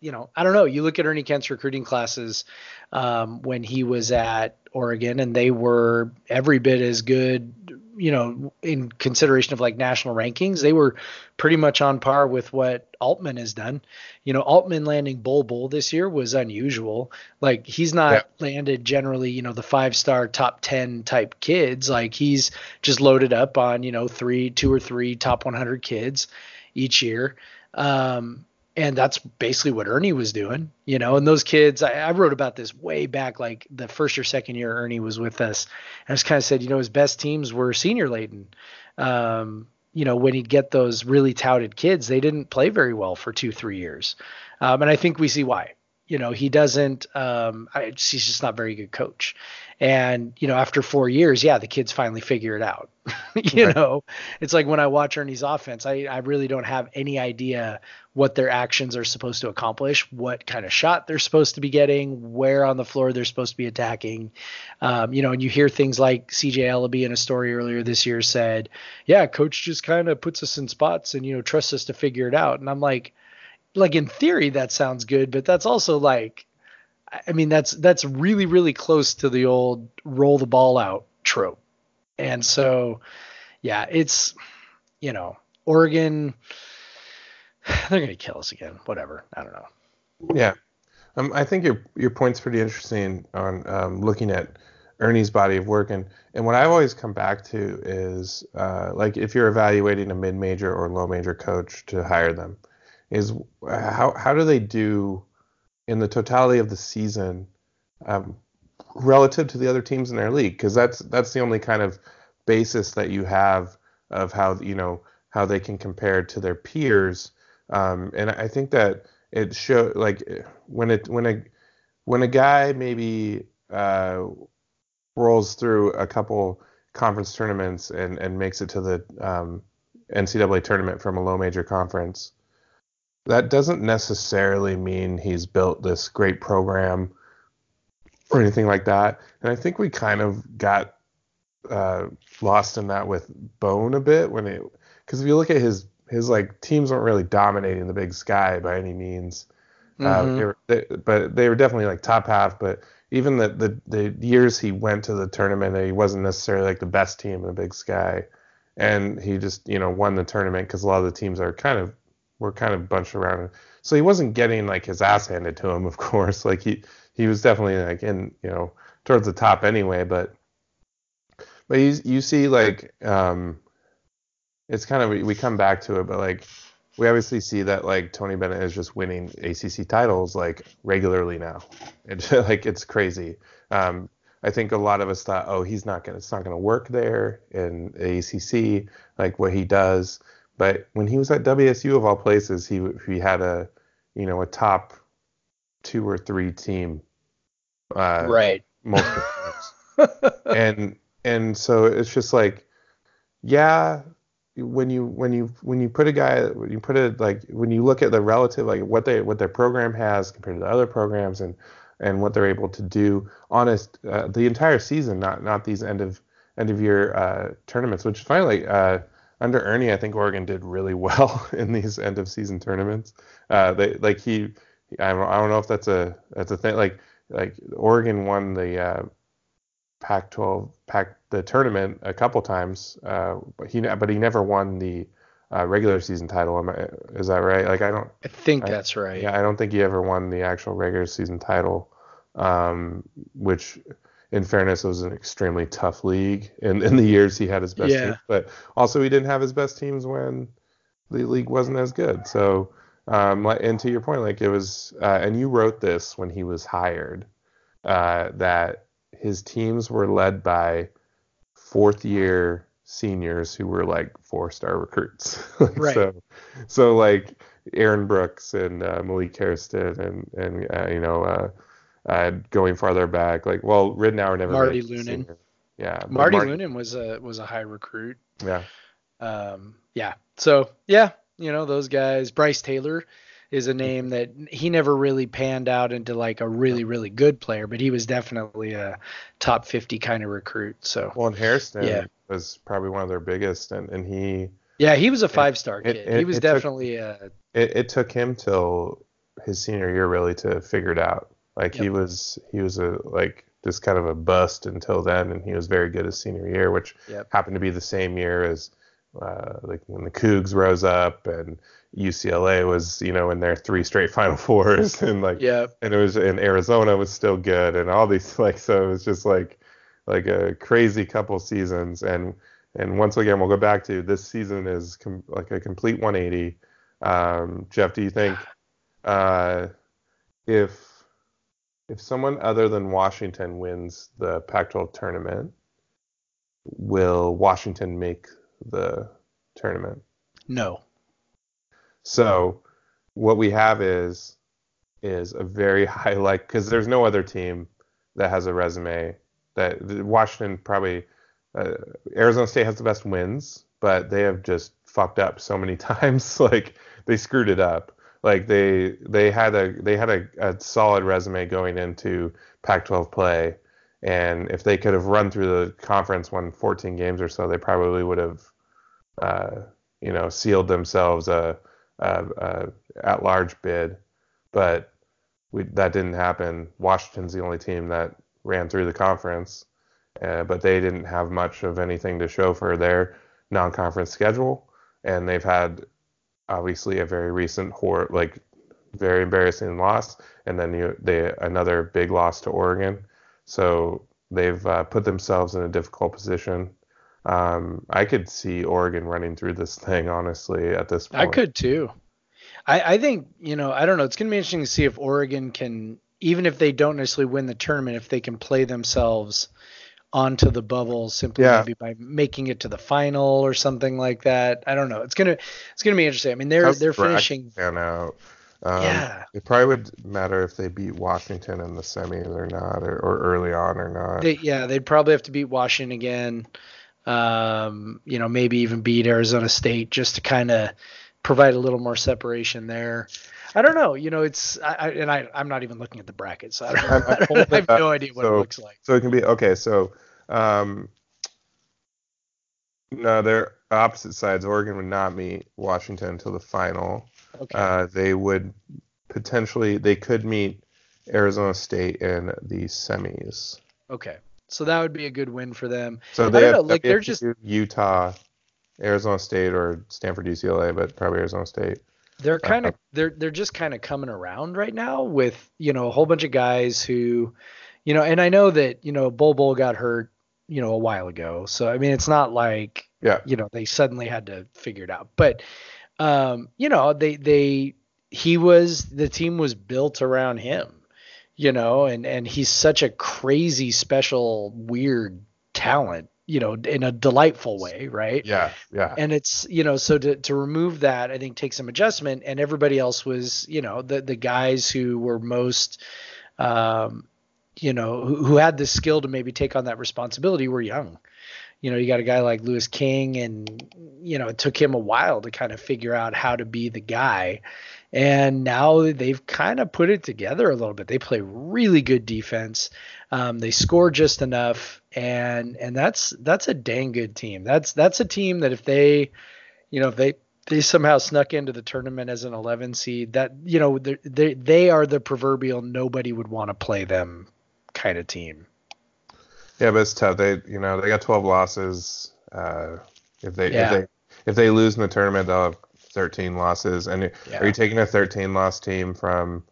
You know, I don't know. You look at Ernie Kent's recruiting classes um, when he was at Oregon, and they were every bit as good. You know, in consideration of like national rankings, they were pretty much on par with what Altman has done. You know, Altman landing Bol Bol this year was unusual. Like he's not yeah. landed generally, you know, the five star top 10 type kids. Like he's just loaded up on, you know, three, two or three top 100 kids each year. Um, and that's basically what Ernie was doing, you know. And those kids, I, I, wrote about this way back, like the first or second year Ernie was with us. I just kind of said, you know, his best teams were senior laden. Um, you know, when he'd get those really touted kids, they didn't play very well for two, three years. Um, and I think we see why. You know, he doesn't. Um, I, he's just not very good coach. And you know, after four years, yeah, the kids finally figure it out. you right. know, it's like when I watch Ernie's offense, I, I really don't have any idea what their actions are supposed to accomplish, what kind of shot they're supposed to be getting, where on the floor they're supposed to be attacking. Um, you know, and you hear things like CJ Elleby in a story earlier this year said, "Yeah, coach just kind of puts us in spots and you know trusts us to figure it out." And I'm like, like in theory that sounds good, but that's also like I mean, that's that's really really close to the old roll the ball out trope. And so, yeah, it's you know, Oregon they're going to kill us again. Whatever. I don't know. Yeah. Um, I think your your point's pretty interesting on um, looking at Ernie's body of work, and and what I've always come back to is uh, like if you're evaluating a mid major or low major coach to hire them, is how how do they do in the totality of the season um, relative to the other teams in their league? Because that's that's the only kind of basis that you have of how you know how they can compare to their peers. Um, and I think that it show like when it when a when a guy maybe uh, rolls through a couple conference tournaments and and makes it to the um, NCAA tournament from a low major conference that doesn't necessarily mean he's built this great program or anything like that. And I think we kind of got uh, lost in that with Bone a bit when it because if you look at his his like teams weren't really dominating the Big Sky by any means. Uh, mm-hmm. Uh, they were, they, but they were definitely like top half. But even the, the the years he went to the tournament, he wasn't necessarily like the best team in the Big Sky, and he just you know won the tournament because a lot of the teams are kind of were kind of bunched around. So he wasn't getting like his ass handed to him, of course. Like he he was definitely like in you know towards the top anyway. But but you you see like um, it's kind of we come back to it, but like we obviously see that like Tony Bennett is just winning ACC titles like regularly now. It's like it's crazy. Um, I think a lot of us thought, oh, he's not gonna, it's not gonna work there in ACC, like what he does. But when he was at WSU of all places, he he had a, you know, a top two or three team. Uh, right. Multiple times. and and so it's just like, yeah, when you when you when you put a guy when you put it like when you look at the relative like what they what their program has compared to the other programs and and what they're able to do honest uh, the entire season, not not these end of end of year uh, tournaments. Which finally, uh, under Ernie, I think Oregon did really well in these end of season tournaments. Uh, they like he, I don't, I don't know if that's a that's a thing. Like like Oregon won the uh, Pac-12 Pac the tournament a couple times, uh, but he but he never won the uh, regular season title. Am I, is that right? Like I don't. I think I, that's right. Yeah, I don't think he ever won the actual regular season title, um, which, in fairness, it was an extremely tough league in, in the years he had his best yeah. teams. But also, he didn't have his best teams when the league wasn't as good. So, um, and to your point, like it was, uh, and you wrote this when he was hired, uh, that his teams were led by fourth year seniors who were like four star recruits. right. So, so like Aaron Brooks and uh, Malik Hairston and and uh, you know uh, going farther back, like well Ridnour never. Maarty Leunen. Yeah. Marty, Maarty Leunen was a was a high recruit. Yeah. Um. Yeah. So yeah, you know those guys. Bryce Taylor is a name that he never really panned out into like a really really good player, but he was definitely a top 50 kind of recruit. So well, and Hairston yeah. was probably one of their biggest, and and he yeah he was a five star kid. It, it, he was definitely took, a. It, it took him till his senior year really to figure it out. Like yep. he was he was a like just kind of a bust until then, and he was very good his senior year, which yep. happened to be the same year as uh, like when the Cougs rose up and UCLA was, you know, in their three straight Final Fours, and like, yeah, and it was, in Arizona was still good, and all these, like, so it was just like, like a crazy couple seasons, and and once again, we'll go back to this season is com- like a complete 180. Um, Jeff, do you think uh, if if someone other than Washington wins the Pac-12 tournament, will Washington make the tournament? No. So what we have is is a very high like because there's no other team that has a resume that Washington probably uh, Arizona State has the best wins, but they have just fucked up so many times. like they screwed it up. Like they they had a they had a, a solid resume going into Pac-12 play, and if they could have run through the conference, won 14 games or so, they probably would have, uh, you know, sealed themselves a uh, uh, at large bid, but we, that didn't happen. Washington's the only team that ran through the conference, uh, but they didn't have much of anything to show for their non-conference schedule, and they've had obviously a very recent hor- like very embarrassing loss, and then you, they another big loss to Oregon. So they've uh, put themselves in a difficult position. Um, I could see Oregon running through this thing, honestly, at this point. I could too. I, I think, you know, I don't know. It's going to be interesting to see if Oregon can, even if they don't necessarily win the tournament, if they can play themselves onto the bubble simply yeah. maybe by making it to the final or something like that. I don't know. It's gonna it's gonna be interesting. I mean, they're How's they're finishing. Out? Um, yeah. It probably would matter if they beat Washington in the semis or not, or, or early on or not. They, yeah, they'd probably have to beat Washington again um, you know, maybe even beat Arizona State just to kind of provide a little more separation there. I don't know. You know, it's I, I and I I'm not even looking at the brackets. So I, don't, I, don't, I have no idea what so, it looks like. So it can be okay. So um, no, they're opposite sides. Oregon would not meet Washington until the final. Okay. Uh, they would potentially they could meet Arizona State in the semis. Okay. So that would be a good win for them. So they have, know, like they're just Utah, Arizona State, or Stanford, UCLA, but probably Arizona State. they're kind of they're they're just kind of coming around right now with you know a whole bunch of guys who, you know, and I know that you know Bol Bol got hurt you know a while ago, so I mean it's not like Yeah. you know they suddenly had to figure it out, but um, you know they they he was the team was built around him, you know, and and he's such a crazy special weird talent, you know, in a delightful way, right? Yeah, yeah. and it's you know so to to remove that i think takes some adjustment and everybody else was you know the the guys who were most um you know who, who had the skill to maybe take on that responsibility were young. You know you got a guy like Louis King and you know it took him a while to kind of figure out how to be the guy. And now they've kind of put it together a little bit. They play really good defense. Um, they score just enough. And and that's that's a dang good team. That's that's a team that if they you know if they they somehow snuck into the tournament as an 11 seed that you know they they they are the proverbial nobody would want to play them kind of team Yeah, but it's tough. They, you know, they got 12 losses. Uh, if they, Yeah. if they, if they lose in the tournament, they'll have 13 losses. And Yeah. are you taking a 13 loss team from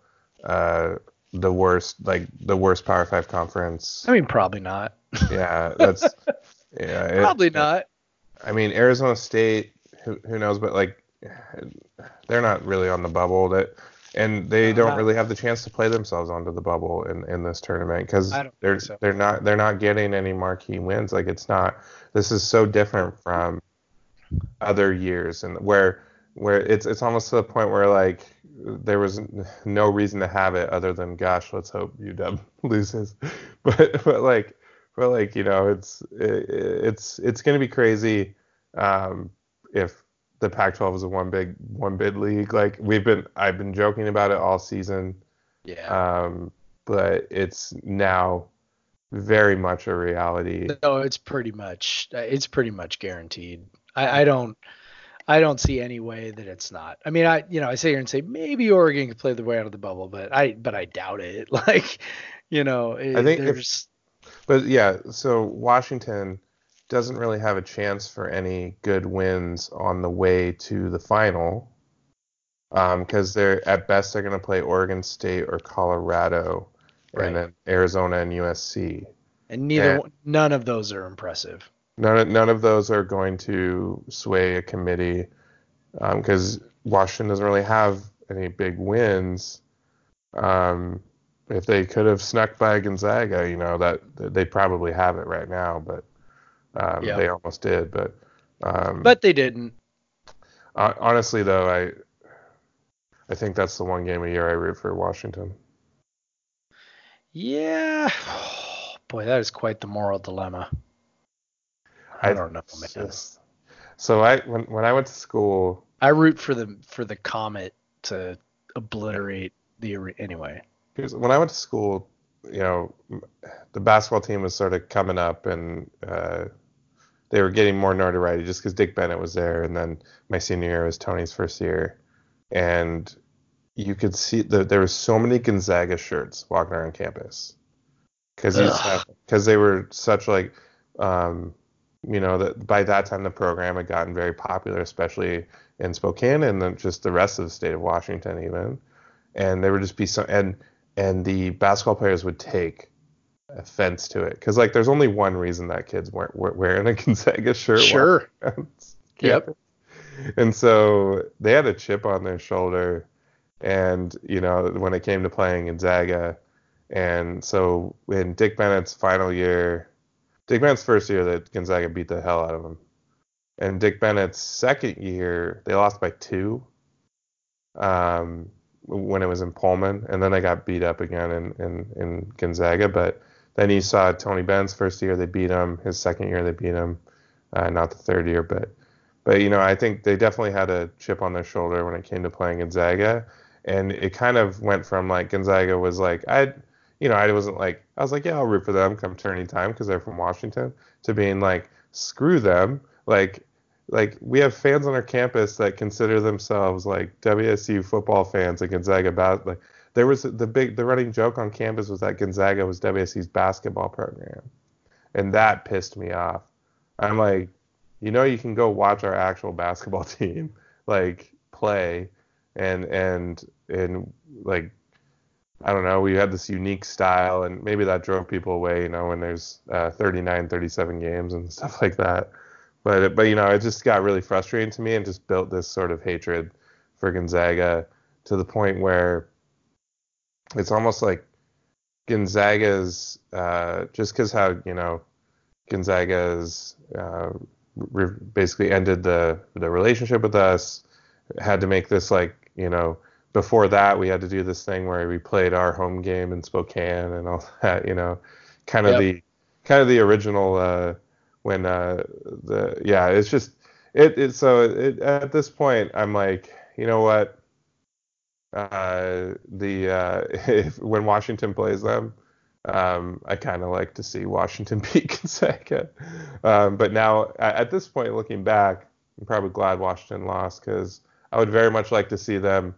uh, the worst, like the worst Power Five conference? i mean probably not Yeah, that's yeah. it- probably not I mean, Arizona State, who, who knows, but like, they're not really on the bubble. That, and they Uh, don't really have the chance to play themselves onto the bubble in, in this tournament because they're so. they're not they're not getting any marquee wins. Like it's not. This is so different from other years, and where where it's it's almost to the point where like there was no reason to have it other than gosh, let's hope UW loses. But but like but like you know it's it, it's it's gonna be crazy um, if the Pac-12 is a one big one bid league. Like we've been I've been joking about it all season, yeah um, but it's now very much a reality. no it's pretty much it's pretty much guaranteed i i don't I don't see any way that it's not. I mean, I you know I sit here and say maybe Oregon could play the way out of the bubble, but I but I doubt it. Like, you know, it, I think if- there's But yeah, so Washington doesn't really have a chance for any good wins on the way to the final, because they're at best they're going to play Oregon State or Colorado, Right. and then Arizona and USC. and neither one- none of those are impressive. None of, none of those are going to sway a committee, because Washington doesn't really have any big wins. Um, if they could have snuck by Gonzaga, you know that they probably have it right now, but um, Yeah. they almost did. But um, But they didn't. hon- honestly, though, I I think that's the one game a year I root for Washington. Yeah. Boy, that is quite the moral dilemma. I, don't know, man. Just- so I when when I went to school, I root for the for the comet to obliterate the anyway. When I went to school, you know, the basketball team was sort of coming up, and uh, they were getting more notoriety just because Dick Bennett was there, and then my senior year was Tony's first year, and you could see that there were so many Gonzaga shirts walking around campus. Because because they were such like, um, you know, that by that time the program had gotten very popular, especially in Spokane and then just the rest of the state of Washington even. And there would just be some and and the basketball players would take offense to it because like there's only one reason that kids weren't we- wearing a Gonzaga shirt. Sure. Yep. And so they had a chip on their shoulder, and you know when it came to playing Gonzaga, and so in Dick Bennett's final year, Dick Bennett's first year that Gonzaga beat the hell out of him, and Dick Bennett's second year they lost by two. Um, when it was in Pullman, and then they got beat up again in, in, in Gonzaga. But then you saw Tony Benn's first year they beat him. His second year they beat him. Uh, not the third year, but but you know I think they definitely had a chip on their shoulder when it came to playing Gonzaga, and it kind of went from like Gonzaga was like I, you know I wasn't like I was like yeah I'll root for them come tourney time because they're from Washington to being like screw them like like we have fans on our campus that consider themselves like WSU football fans and Gonzaga bas- like there was the big the running joke on campus was that Gonzaga was WSC's basketball program. And that pissed me off. I'm like you know you can go watch our actual basketball team like play. And and and like I don't know, we had this unique style, and maybe that drove people away, you know, when there's uh, 39, 37 games and stuff like that. But but you know, it just got really frustrating to me, and just built this sort of hatred for Gonzaga to the point where it's almost like Gonzaga's uh, just because how you know Gonzaga's uh, re- basically ended the the relationship with us, had to make this like you know before that we had to do this thing where we played our home game in Spokane and all that, you know, kind of yep. the kind of the original uh, when uh, the yeah, it's just it, it so it, at this point I'm like, you know what? Uh, the uh, if, when Washington plays them, um, I kind of like to see Washington beat Gonzaga. Um, but now at this point, looking back, I'm probably glad Washington lost because I would very much like to see them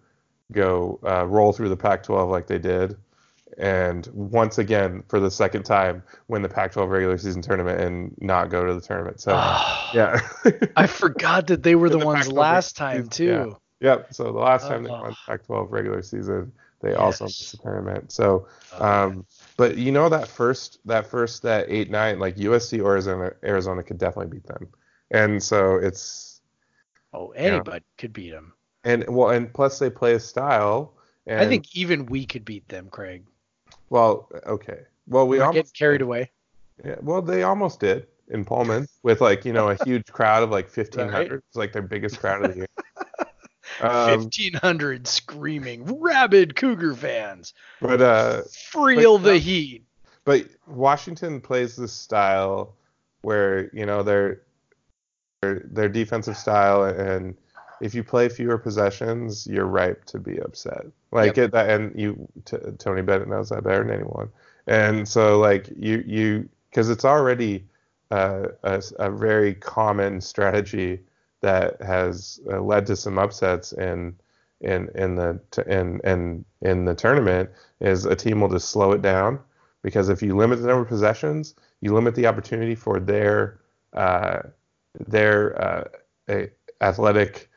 go uh, roll through the Pac-12 like they did, and once again for the second time win the Pac-12 regular season tournament and not go to the tournament. So yeah, I forgot that they were the, the, ones Pac-12 last time too. Yeah. Yep. So the last time they won the Pac-12 regular season, they yes. also missed the tournament. So, um, but you know that first that first that eight nine like USC or Arizona Arizona could definitely beat them, and so it's oh anybody you know, could beat them and well, and plus they play a style. And, I think even we could beat them, Craig. Well, okay. Well, we We're almost carried away. Yeah, well, they almost did in Pullman with like you know a huge crowd of like fifteen hundred. Right? It's like their biggest crowd of the year. Um, fifteen hundred screaming rabid Cougar fans. But uh, Freel the heat. But Washington plays this style where you know their their, their defensive style and if you play fewer possessions, you're ripe to be upset. Like yep. it, that, and you, t- Tony Bennett knows that better than anyone. And so, like you, you, because it's already uh, a, a, very common strategy that has uh, led to some upsets in in in the in in in the tournament is a team will just slow it down because if you limit the number of possessions, you limit the opportunity for their uh, their uh, athletic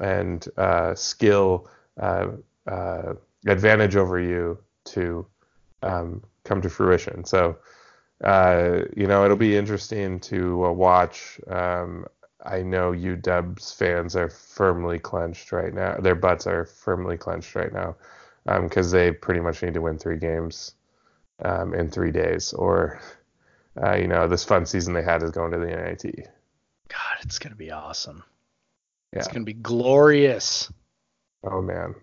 and uh, skill uh, uh, advantage over you to um, come to fruition. So, uh, you know, it'll be interesting to uh, watch. Um, I know you UW's fans are firmly clenched right now. Their butts are firmly clenched right now because um, they pretty much need to win three games um, in three days, or uh, you know, this fun season they had is going to the NIT. God, it's gonna be awesome. Yeah. It's gonna be glorious. Oh man,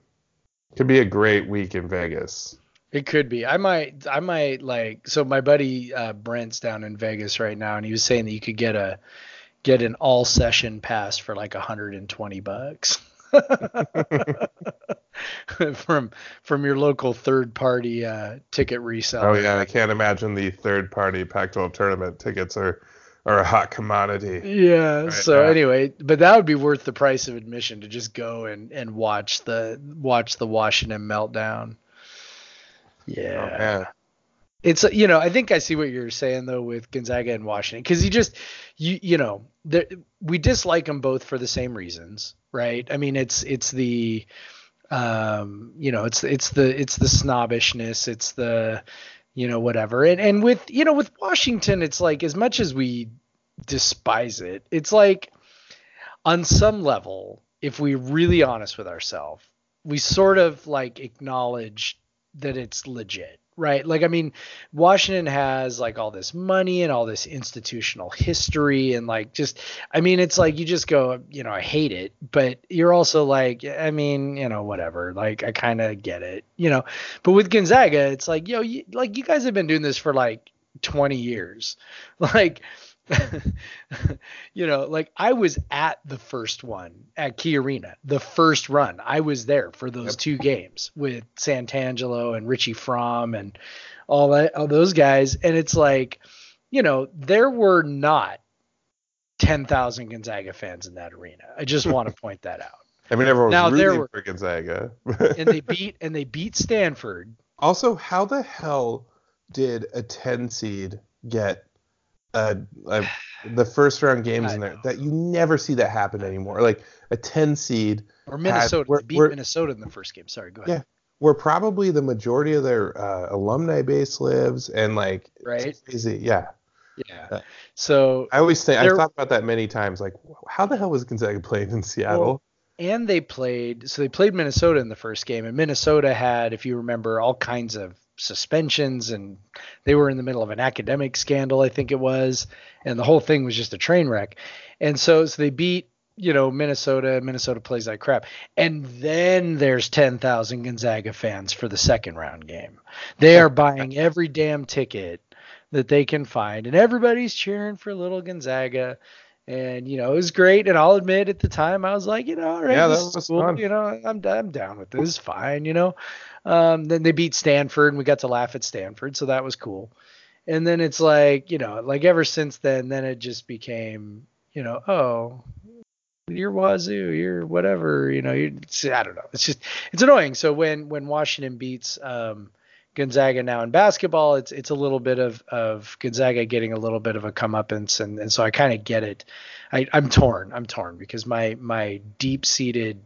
could be a great week in Vegas. It could be. I might. I might like. So my buddy uh, Brent's down in Vegas right now, and he was saying that you could get a get an all session pass for like 120 bucks. from from your local third party uh, ticket reseller. Oh yeah, I can't imagine the third party Pac-12 tournament tickets are are a hot commodity. Yeah. Right so now. anyway, but that would be worth the price of admission to just go and and watch the watch the Washington meltdown. Yeah. Oh, it's you know I think I see what you're saying though with Gonzaga and Washington because you just you you know we dislike them both for the same reasons right I mean it's it's the um you know it's it's the it's the snobbishness it's the you know, whatever. And and with you know, with Washington, it's like as much as we despise it, it's like on some level, if we're really honest with ourselves, we sort of like acknowledge that it's legit right? Like, I mean, Washington has like all this money and all this institutional history, and like, just, I mean, it's like you just go, you know, I hate it, but you're also like, I mean, you know, whatever. Like, I kind of get it, you know. But with Gonzaga, it's like, yo, you, like, you guys have been doing this for like 20 years, like. you know, like I was at the first one at Key Arena, the first run. I was there for those yep. two games with Santangelo and Richie Frahm and all that, all those guys. And it's like, you know, there were not 10,000 Gonzaga fans in that arena. I just want to point that out. I mean, everyone was now, rooting were, for Gonzaga. and they beat and they beat Stanford. Also, how the hell did a 10 seed get uh, uh, the first round games I in there know. that you never see that happen anymore. Like a 10 seed Or Minnesota. we're- beat we're- Minnesota in the first game. Sorry, go ahead. Yeah. where probably the majority of their uh, alumni base lives and like Right? crazy. Yeah. Yeah. Uh, So I always think I've thought about that many times. Like, how the hell was Gonzaga playing in Seattle? Well, and they played so they played Minnesota in the first game and Minnesota had if you remember all kinds of suspensions and they were in the middle of an academic scandal I think it was and the whole thing was just a train wreck. And so so they beat you know Minnesota Minnesota plays like crap and then there's 10,000 Gonzaga fans for the second round game. They are buying every damn ticket that they can find and everybody's cheering for little Gonzaga and you know it was great and i'll admit at the time i was like you know all right Yeah, that was cool. fun. you know i'm, I'm down with this fine you know um, then they beat stanford and we got to laugh at stanford so that was cool and then it's like you know like ever since then then it just became you know oh you're wazoo you're whatever you know you i don't know it's just it's annoying so when when washington beats um Gonzaga now in basketball, it's it's a little bit of of Gonzaga getting a little bit of a comeuppance, and and so I kind of get it. I, I'm torn. I'm torn because my my deep seated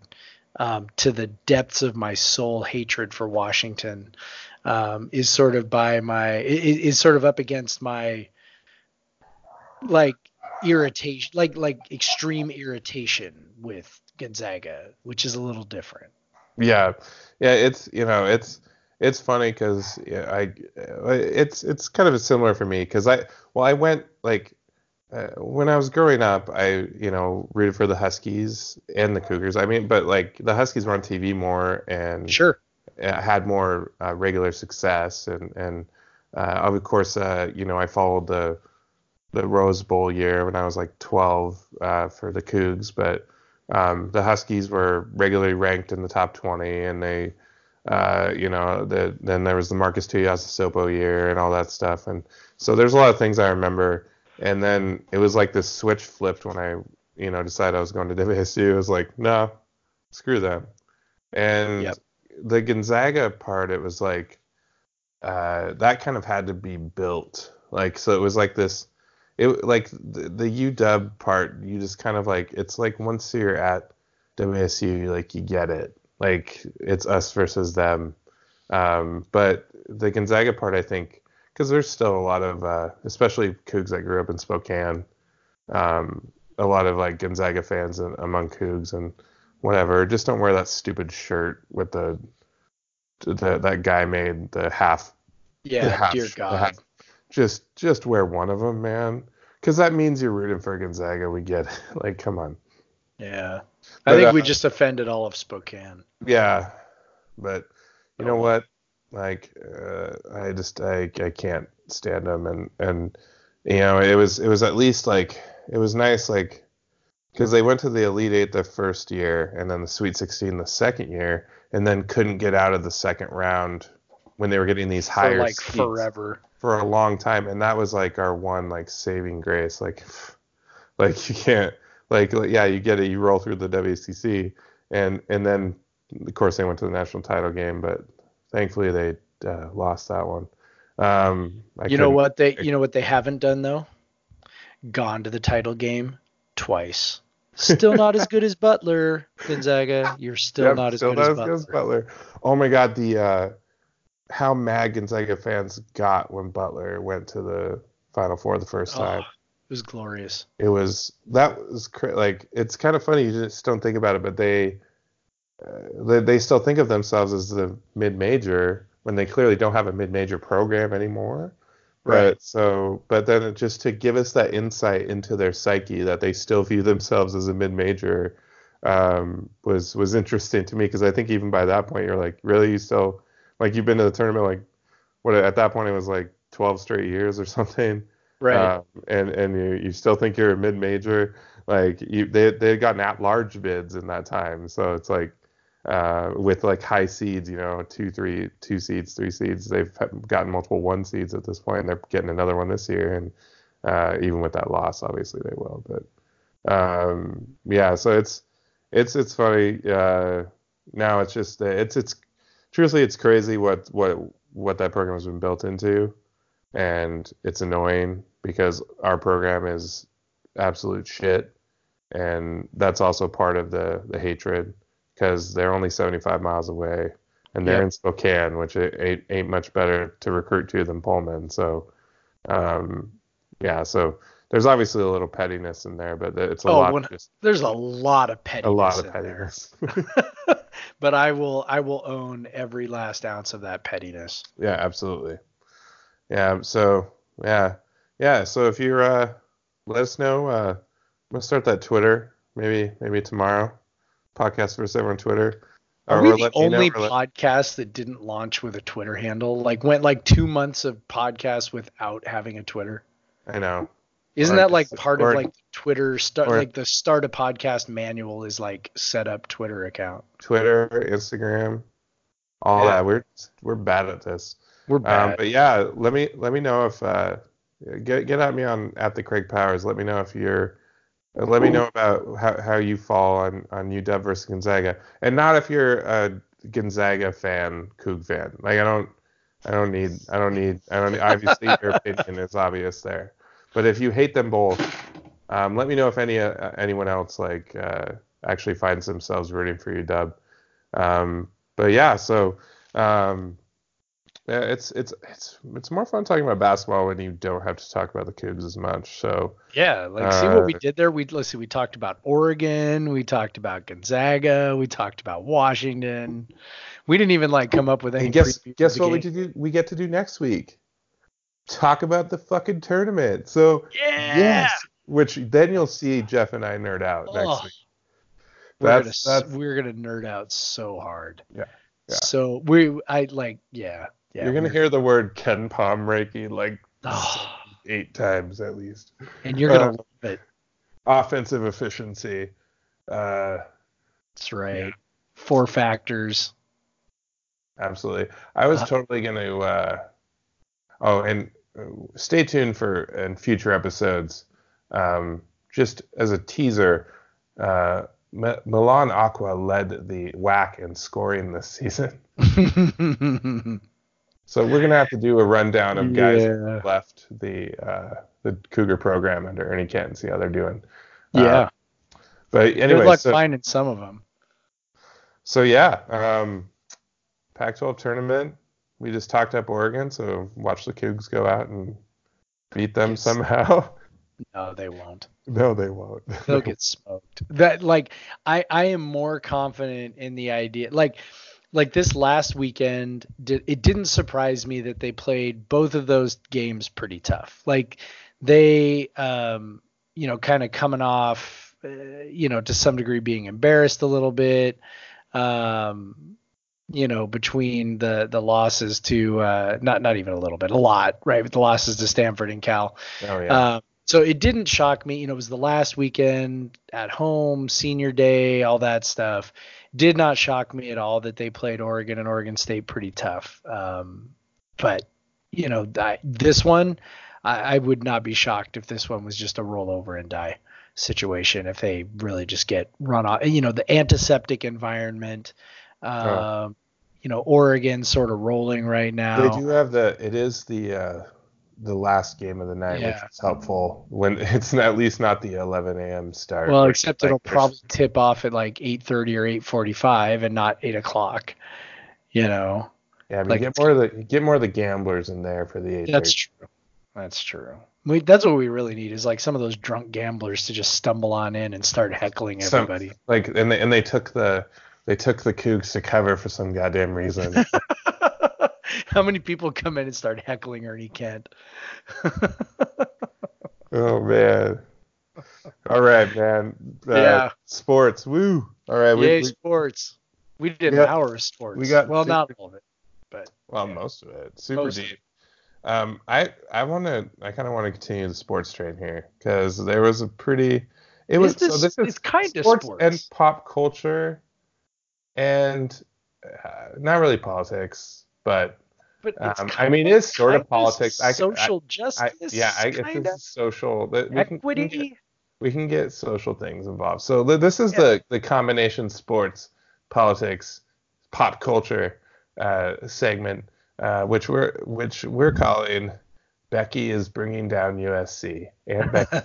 um, to the depths of my soul hatred for Washington um, is sort of by my i- i- is sort of up against my like irritation, like like extreme irritation with Gonzaga, which is a little different. Yeah, yeah. It's you know it's it's funny because I it's it's kind of similar for me because I well I went like uh, when I was growing up I you know rooted for the Huskies and the Cougars. I mean, but like the Huskies were on TV more and Sure. uh, had more uh, regular success and and uh, of course uh, you know I followed the the Rose Bowl year when I was like 12 uh, for the Cougs, but um, the Huskies were regularly ranked in the top 20, and they, uh, you know, the, then there was the Marques Tuiasosopo year and all that stuff, and so there's a lot of things I remember. And then it was like this switch flipped when I, you know, decided I was going to WSU. It was like, no, screw them. And Yep. the Gonzaga part, it was like, uh, that kind of had to be built. Like, so it was like this it like the, the UW part, you just kind of like it's like once you're at WSU, like you get it. Like it's us versus them. Um, but the Gonzaga part, I think, because there's still a lot of, uh, especially Cougs that grew up in Spokane, um, a lot of like Gonzaga fans and, among Cougs and whatever. Just don't wear that stupid shirt with the, the that guy made the half Yeah, half- dear God. half- just just wear one of them, man. Because that means you're rooting for Gonzaga. We get it. like, come on. Yeah. I think uh, we just offended all of Spokane. Yeah, but you know what? Like, uh, I just I I can't stand them, and and you know it was it was at least like it was nice like because they went to the Elite Eight the first year, and then the Sweet 16 the second year, and then couldn't get out of the second round when they were getting these For higher like forever. for a long time and that was like our one like saving grace like like you can't like, like yeah you get it you roll through the WCC and and then of course they went to the national title game but thankfully they uh, lost that one um I you know what they you know what they haven't done though? Gone to the title game twice. Still not as good as Butler, Gonzaga. You're still Yep, not as still good as not Butler. as Butler oh my god the uh how mad Gonzaga fans got when Butler went to the final four the first time was glorious. it was that was cra- like it's kind of funny you just don't think about it but they uh, they, they still think of themselves as the mid-major when they clearly don't have a mid-major program anymore Right. but so but then it just to give us that insight into their psyche that they still view themselves as a mid-major um, was was interesting to me because I think even by that point you're like really you still like you've been to the tournament like what at that point it was like 12 straight years or something Right. um, and and you, you still think you're a mid major. Like you, they they gotten at large bids in that time, so it's like uh, with like high seeds, you know, two, three, two seeds, three seeds. They've gotten multiple one seeds at this point, and they're getting another one this year. And uh, even with that loss, obviously they will. But um, yeah, so it's it's it's funny. Uh, now it's just it's it's truthfully it's crazy what what what that program has been built into. And it's annoying because our program is absolute shit, and that's also part of the the hatred because they're only 75 miles away and they're Yep. in Spokane, which it ain't, ain't much better to recruit to than Pullman. So, um, yeah, so there's obviously a little pettiness in there, but it's a Oh, lot of just There's a lot of pettiness. a lot of pettiness. but I will I will own every last ounce of that pettiness. yeah, absolutely. Yeah, so yeah, yeah. So if you're, uh, let us know. Uh, we'll start that Twitter maybe maybe tomorrow. Podcast versus everyone Twitter. Are Or we the know, only let- podcast that didn't launch with a Twitter handle? Like went like two months of podcast without having a Twitter. I know. Isn't Or that like just- part or- of like Twitter start like the start a podcast manual is like set up Twitter account. Twitter, Instagram, all Yeah. that. We're we're bad at this. We're Um, but yeah, let me let me know if uh, get get at me on at the Craig Powers. Let me know if you're. uh, Let me know about how, how you fall on, on UW versus Gonzaga, and not if you're a Gonzaga fan, Coug fan. Like I don't, I don't need, I don't need, I don't. Obviously, your opinion is obvious there, but if you hate them both, um, let me know if any uh, anyone else like uh, actually finds themselves rooting for UW. Um, but yeah, so um, yeah, it's it's it's it's more fun talking about basketball when you don't have to talk about the Cougs as much. So yeah, like see what we uh, did there. We let's see, we talked about Oregon, we talked about Gonzaga, we talked about Washington. We didn't even like come up with any. guess guess what we do we get to do next week? Talk about the fucking tournament. So Yeah. yes, which then you'll see Jeff and I nerd out Oh, next week. we're gonna That's- that's- we're gonna nerd out so hard. Yeah, yeah. So we I like yeah yeah. You're gonna hear the word KenPom Reiki like Oh, eight times at least. and you're gonna Uh, love it. Offensive efficiency. Uh, That's right. yeah. Four factors. Absolutely. I was Uh, totally going to. Uh, oh, and uh, stay tuned for in future episodes. Um, just as a teaser, uh, M- Milan Acquaah led the WAC in scoring this season. So we're gonna have to do a rundown of guys who Yeah. left the uh, the Cougar program under Ernie Kent and see how they're doing. yeah. Uh, but Good anyway, luck so, finding some of them. so yeah, um, Pac-12 tournament. We just talked up Oregon, so watch the Cougs go out and beat them Yes. somehow. No, they won't. no, they won't. They'll get smoked. That like I I am more confident in the idea like like this last weekend it didn't surprise me that they played both of those games pretty tough. Like they um you know kind of coming off uh, you know to some degree being embarrassed a little bit um you know between the the losses to uh not not even a little bit a lot right with the losses to Stanford and Cal oh yeah. um, so it didn't shock me. You know, it was the last weekend at home, senior day, all that stuff. Did not shock me at all that they played Oregon and Oregon State pretty tough. Um, but you know, I, this one, I, I would not be shocked if this one was just a roll over and die situation. If they really just get run off, you know, the antiseptic environment. Um, Oh. You know, Oregon sort of rolling right now. they do have the. It is the uh, the last game of the night, Yeah. which is helpful when it's at least not the 11 a.m. start. Well, except like, it'll there's- probably tip off at like eight thirty or eight forty-five, and not eight o'clock. You know, Yeah, but like get more of the get more of the gamblers in there for the 8 that's true. That's true. We, that's what we really need is like some of those drunk gamblers to just stumble on in and start heckling Some- everybody. Like and they, and they took the they took the Cougs to cover for some goddamn reason. How many people come in and start heckling Ernie Kent? oh man. All right, man. Uh, Yeah. Sports. Woo. All right. We, Yay, we, sports. We did we an hour of sports. we got well, super- not all of it, but well, yeah. most of it. Super Most of deep. Um, I I want to I kind of want to continue the sports train here because there was a pretty. It was this- so this is it's kinda sports, sports. and pop culture, and uh, not really politics, but but it's Um, I mean, it is sort of politics. I- I- social I, justice. yeah, I guess is social. that we can- we can get- equity. we can get social things involved. So this is Yeah. the the combination sports, politics, pop culture uh, segment, uh, which we're which we're calling Becky is bringing down USC. And Becky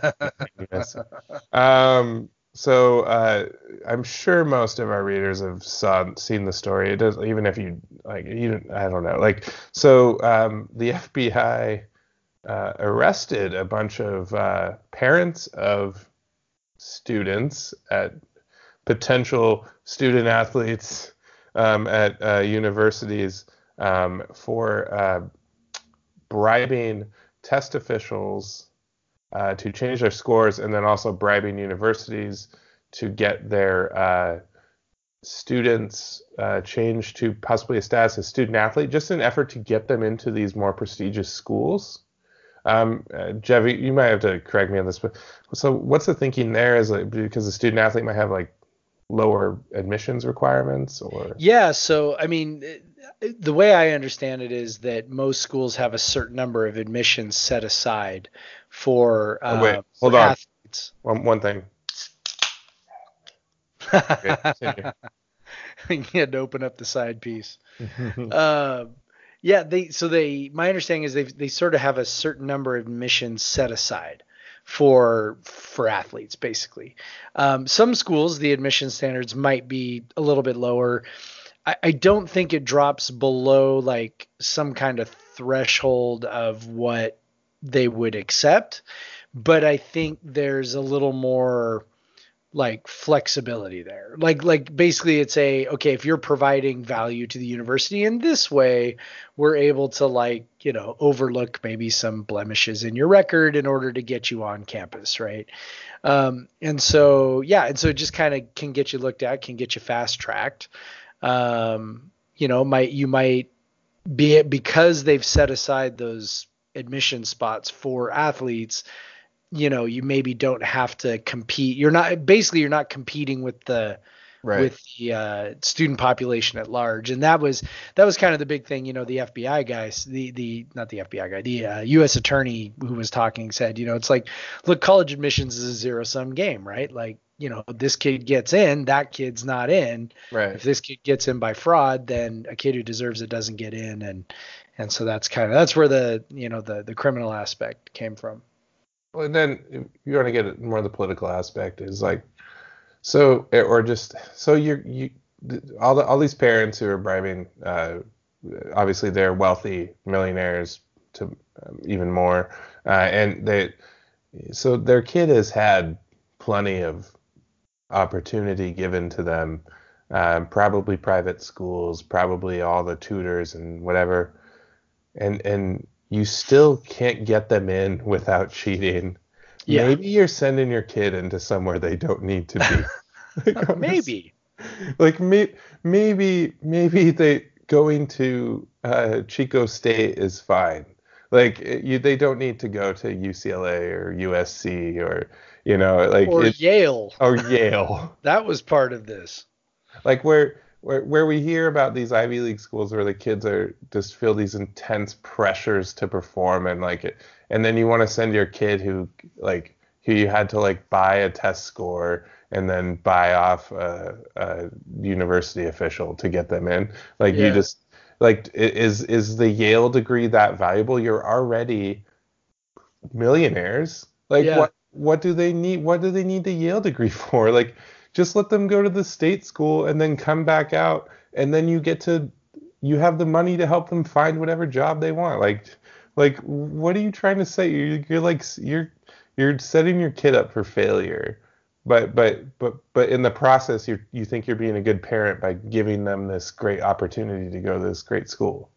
USC. Um, so uh, I'm sure most of our readers have saw seen the story. It does even if you like you I don't know like so um, the FBI uh, arrested a bunch of uh, parents of students at potential student athletes um, at uh, universities um, for uh, bribing test officials uh, to change their scores and then also bribing universities to get their uh, students uh, changed to possibly a status as student athlete, just an effort to get them into these more prestigious schools. Um, uh, you might have to correct me on this, but so what's the thinking there? Is because the student athlete might have like lower admissions requirements, or yeah. So I mean, the way I understand it is that most schools have a certain number of admissions set aside for, uh, oh, wait, hold for on. athletes. One, one thing. Okay, you had to open up the side piece. uh, yeah, they so they my understanding is they they sort of have a certain number of admissions set aside for for athletes basically. Um, some schools the admission standards might be a little bit lower. I, I don't think it drops below like some kind of threshold of what they would accept, but I think there's a little more like flexibility there. Like like basically it's a okay, if you're providing value to the university in this way, we're able to like, you know, overlook maybe some blemishes in your record in order to get you on campus, right? Um, and so yeah, and so it just kind of can get you looked at, can get you fast tracked. Um, you know, might you might be it because they've set aside those admission spots for athletes you know you maybe don't have to compete. You're not basically you're not competing with the right. with the uh, student population at large. And that was that was kind of the big thing you know the fbi guys the the not the fbi guy the uh, u.s attorney who was talking said you know it's like look college admissions is a zero sum game right? Like you know this kid gets in that kid's not in. Right. if this kid gets in by fraud then a kid who deserves it doesn't get in. And and so that's kind of that's where the you know the the criminal aspect came from. Well, and then if you want to get it more the political aspect is like, so or just so you're you all the all these parents who are bribing, uh, obviously they're wealthy millionaires to um, even more, uh, and they so their kid has had plenty of opportunity given to them, um, probably private schools, probably all the tutors and whatever, and and you still can't get them in without cheating. Yeah. Maybe you're sending your kid into somewhere they don't need to be. Like, maybe like may, maybe maybe they going to uh, Chico State is fine. Like it- you, they don't need to go to UCLA or USC or you know like or it, Yale. or Yale. That was part of this. like where where where we hear about these Ivy League schools where the kids are just feel these intense pressures to perform and like it, and then you want to send your kid who like who you had to like buy a test score and then buy off a, a university official to get them in. Like you just like is is the Yale degree that valuable? You're already millionaires. Like Yeah. what what do they need what do they need the Yale degree for? Like just let them go to the state school and then come back out and then you get to you have the money to help them find whatever job they want. Like like what are you trying to say? You're, you're like you're you're setting your kid up for failure. But but but but in the process you you think you're being a good parent by giving them this great opportunity to go to this great school.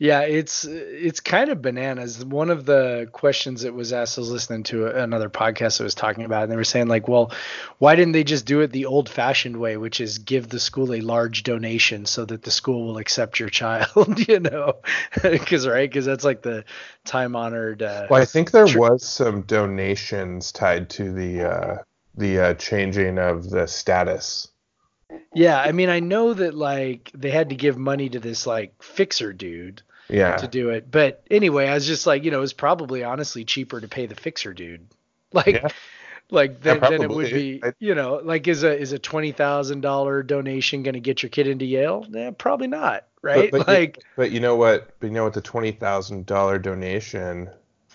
Yeah, it's it's kind of bananas. One of the questions that was asked, I was listening to another podcast that was talking about, it, and they were saying like, well, why didn't they just do it the old-fashioned way, which is give the school a large donation so that the school will accept your child, you know? Because right, because that's like the time-honored. Uh, Well, I think there Sure. was some donations tied to the uh, the uh, changing of the status. Yeah, I mean, I know that like they had to give money to this like fixer dude Yeah. to do it, but anyway, I was just like, you know, it's probably honestly cheaper to pay the fixer dude, like, Yeah. like than, than it would be, you know, like is a is a twenty thousand dollar donation going to get your kid into Yale? Yeah, probably not, right? but, you- like, but you know what? But you know what? The twenty thousand dollar donation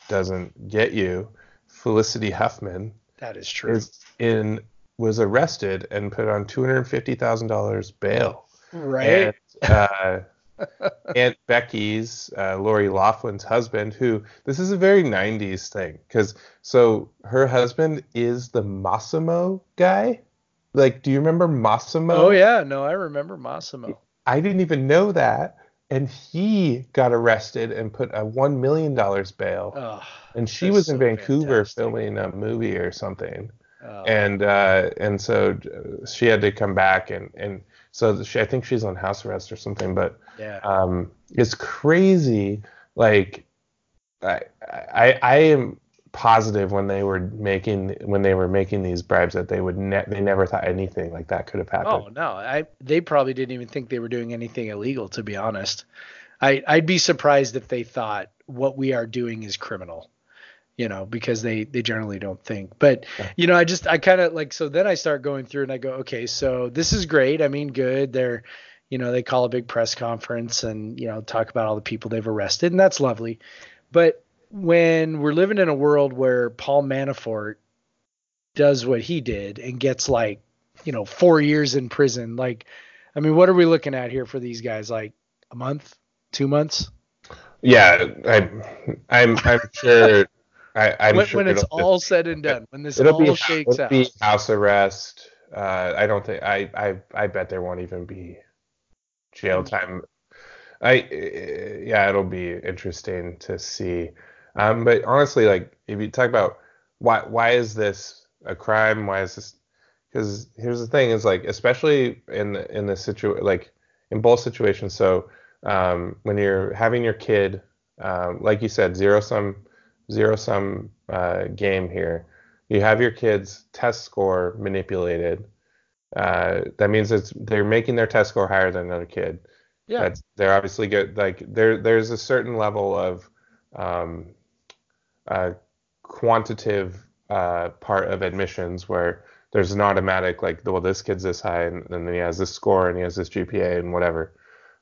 doesn't get you, Felicity Huffman That is true. is in was arrested and put on two hundred fifty thousand dollars bail. right? And, uh, Aunt Becky's uh, Lori Loughlin's husband, who this is a very '90s thing, because so her husband is the Mossimo guy. Like, do you remember Mossimo? oh yeah, no, I remember Mossimo. I didn't even know that, and he got arrested and put a one million dollars bail. Oh, and she was in so Vancouver fantastic. filming a movie or something oh. and uh, and so uh, she had to come back and and so she, I think she's on house arrest or something. But yeah. um, it's crazy. Like I, I I am positive when they were making when they were making these bribes that they would ne- they never thought anything like that could have happened. Oh no, I they probably didn't even think they were doing anything illegal. To be honest, I I'd be surprised if they thought what we are doing is criminal. You know, because they they generally don't think. But you know, I just I kind of like so then I start going through and I go, okay, so this is great. I mean, good. They're you know they call a big press conference and you know talk about all the people they've arrested and that's lovely. But when we're living in a world where Paul Manafort does what he did and gets like you know four years in prison like i mean what are we looking at here for these guys like a month two months Yeah, I, I'm I'm sure. I, I'm when, sure when it's all said and done when this all be shakes it'll out be house arrest. Uh, I don't think I, I I bet there won't even be jail time. I uh, yeah, it'll be interesting to see. Um, but honestly, like if you talk about why why is this a crime? Why is this? Because here's the thing: is like especially in the, in the situ like in both situations. So um, when you're having your kid, um, like you said, zero sum zero sum uh, game here. You have your kid's test score manipulated. Uh, that means it's they're making their test score higher than another kid. yeah That's they're obviously good. Like there there's a certain level of um, uh, quantitative uh, part of admissions where there's an automatic like well this kid's this high and, and then he has this score and he has this GPA and whatever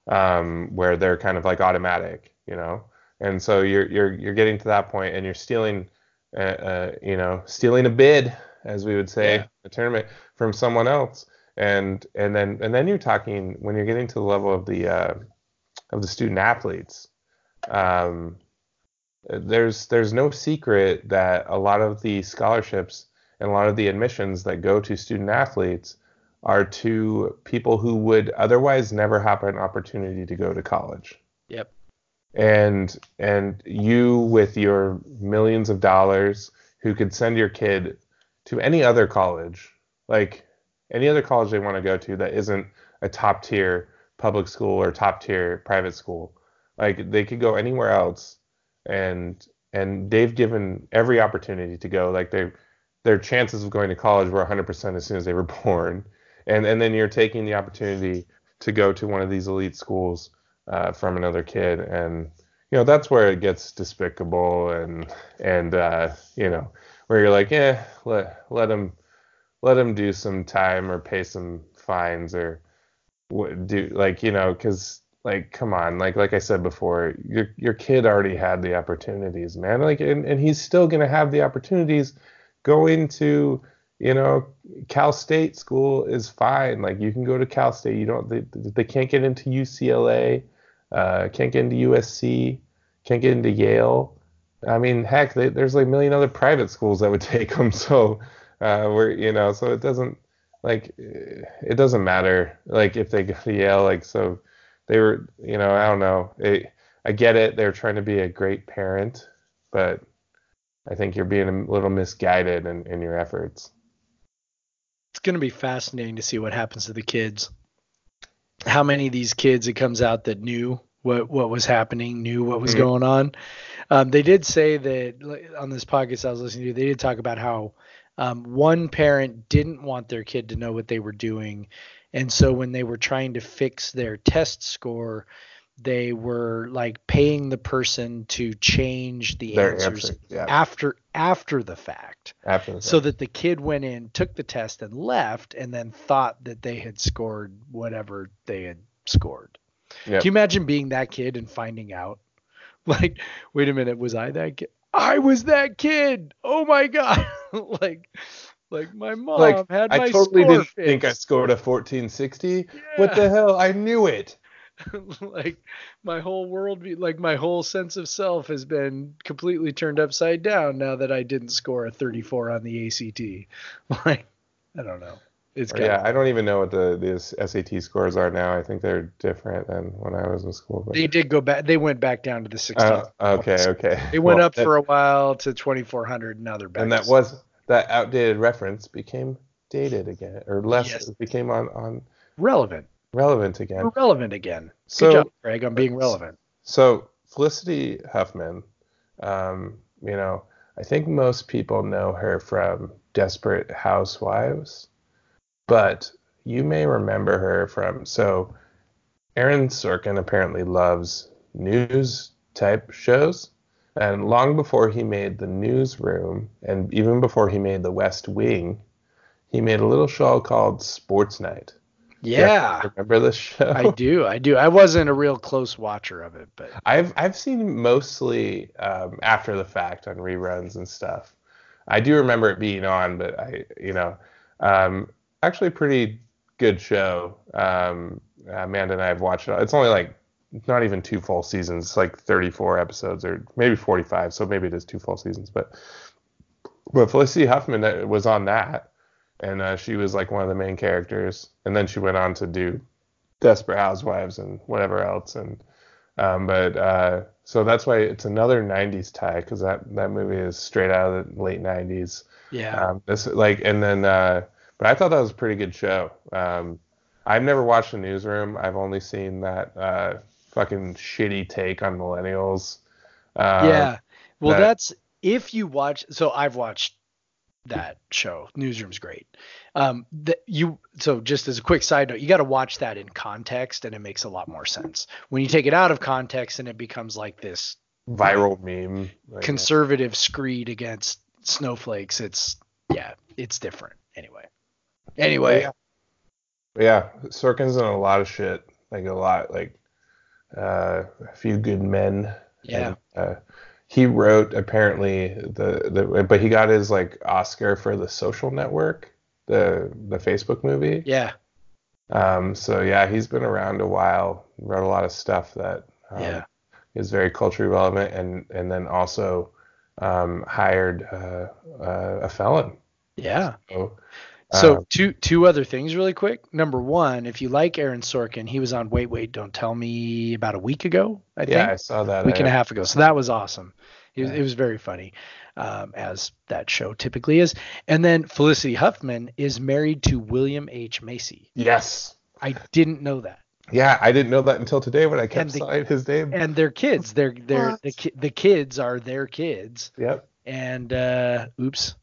um, where they're kind of like automatic you know and so you're you're you're getting to that point and you're stealing uh, uh, you know stealing a bid as we would say Yeah. tournament from someone else. And and then and then you're talking when you're getting to the level of the uh, of the student athletes um, there's there's no secret that a lot of the scholarships and a lot of the admissions that go to student athletes are to people who would otherwise never have an opportunity to go to college. Yep and and you with your millions of dollars who could send your kid to any other college like any other college they want to go to that isn't a top tier public school or top tier private school. Like they could go anywhere else and and they've given every opportunity to go. Like they their chances of going to college were 100% as soon as they were born. And and then you're taking the opportunity to go to one of these elite schools uh, from another kid. And you know that's where it gets despicable and and uh, you know where you're like eh let let him let him do some time or pay some fines or what do like you know because like come on like like I said before your your kid already had the opportunities man. Like and, and he's still gonna have the opportunities. Going to you know Cal State school is fine. Like you can go to Cal State. You don't they, they can't get into UCLA uh, can't get into USC can't get into Yale. I mean heck they, there's like a million other private schools that would take them so uh, we're you know so it doesn't like it doesn't matter like if they go to Yale like so they were you know I don't know. It, I get it they're trying to be a great parent but I think you're being a little misguided in, in your efforts. it's going to be fascinating to see what happens to the kids how many of these kids it comes out that knew what what was happening knew what was Mhm. going on um, they did say that on this podcast i was listening to they did talk about how um, one parent didn't want their kid to know what they were doing and so when they were trying to fix their test score they were like paying the person to change the Their answers answer, yeah. after after the fact After the so fact. that the kid went in, took the test, and left, and then thought that they had scored whatever they had scored. Yep. Can you imagine being that kid and finding out? Like, wait a minute, was I that kid? I was that kid. Oh my god. like like my mom like had my I totally score didn't think I scored a 1460. What the hell? I knew it. like my whole world like my whole sense of self has been completely turned upside down now that I didn't score a 34 on the ACT. Like I don't know. It's kind Yeah, of, I don't even know what the these SAT scores are now. I think they're different than when I was in school. But, they did go back they went back down to the 16. Uh, okay, okay. They went Well, up that- for a while to 2400 now they're back. and that was that outdated reference became dated again, or less Yes. became on on relevant. Relevant again. We're relevant again. Good So job, Greg, on being relevant. so Felicity Huffman, um, you know, I think most people know her from Desperate Housewives, but you may remember her from so Aaron Sorkin apparently loves news type shows. And long before he made the newsroom, and even before he made the West Wing, he made a little show called Sports Night. Yeah. Remember this show? I do. I do. I wasn't a real close watcher of it, but I've I've seen mostly um, after the fact on reruns and stuff. I do remember it being on, but I you know um, actually pretty good show. Um, Amanda and I have watched it. It's only like not even two full seasons. It's like 34 episodes or maybe 45. So maybe it is two full seasons. But but Felicity Huffman uh, was on that, and uh, she was like one of the main characters. And then she went on to do Desperate Housewives and whatever else. And um, but uh, so that's why it's another '90s tie because that that movie is straight out of the late '90s. yeah. Um, this like and then uh, but I thought that was a pretty good show. Um, I've never watched the newsroom. I've only seen that uh, fucking shitty take on millennials. Um, yeah. Well, that- that's if you watch. So I've watched that show. Newsroom's great. Um, that you. So just as a quick side note, you got to watch that in context, and it makes a lot more sense. When you take it out of context, and it becomes like this viral meme. Like, conservative screed against snowflakes. It's yeah, it's different. Anyway. Anyway. Yeah. yeah, Sorkin's in a lot of shit. Like a lot, like uh, a few good men. Yeah. And, uh, he wrote apparently the, the but he got his like Oscar for the Social Network, the the Facebook movie. Yeah. Um, so yeah, he's been around a while. Wrote a lot of stuff that um, Yeah. is very culturally relevant, and and then also um, hired uh, uh, a felon. Yeah. So, So um, two two other things really quick. Number one, if you like Aaron Sorkin, he was on Wait Wait Don't Tell Me about a week ago, I yeah, I saw that. week and a half ago. So that was awesome. It was, Yeah. it was very funny, um, as that show typically is. And then Felicity Huffman is married to William H Macy. Yes. I didn't know that. Yeah, I didn't know that until today when I kept And the- saying his name. And their kids, they're they're the ki- the kids are their kids. Yep. And uh, oops,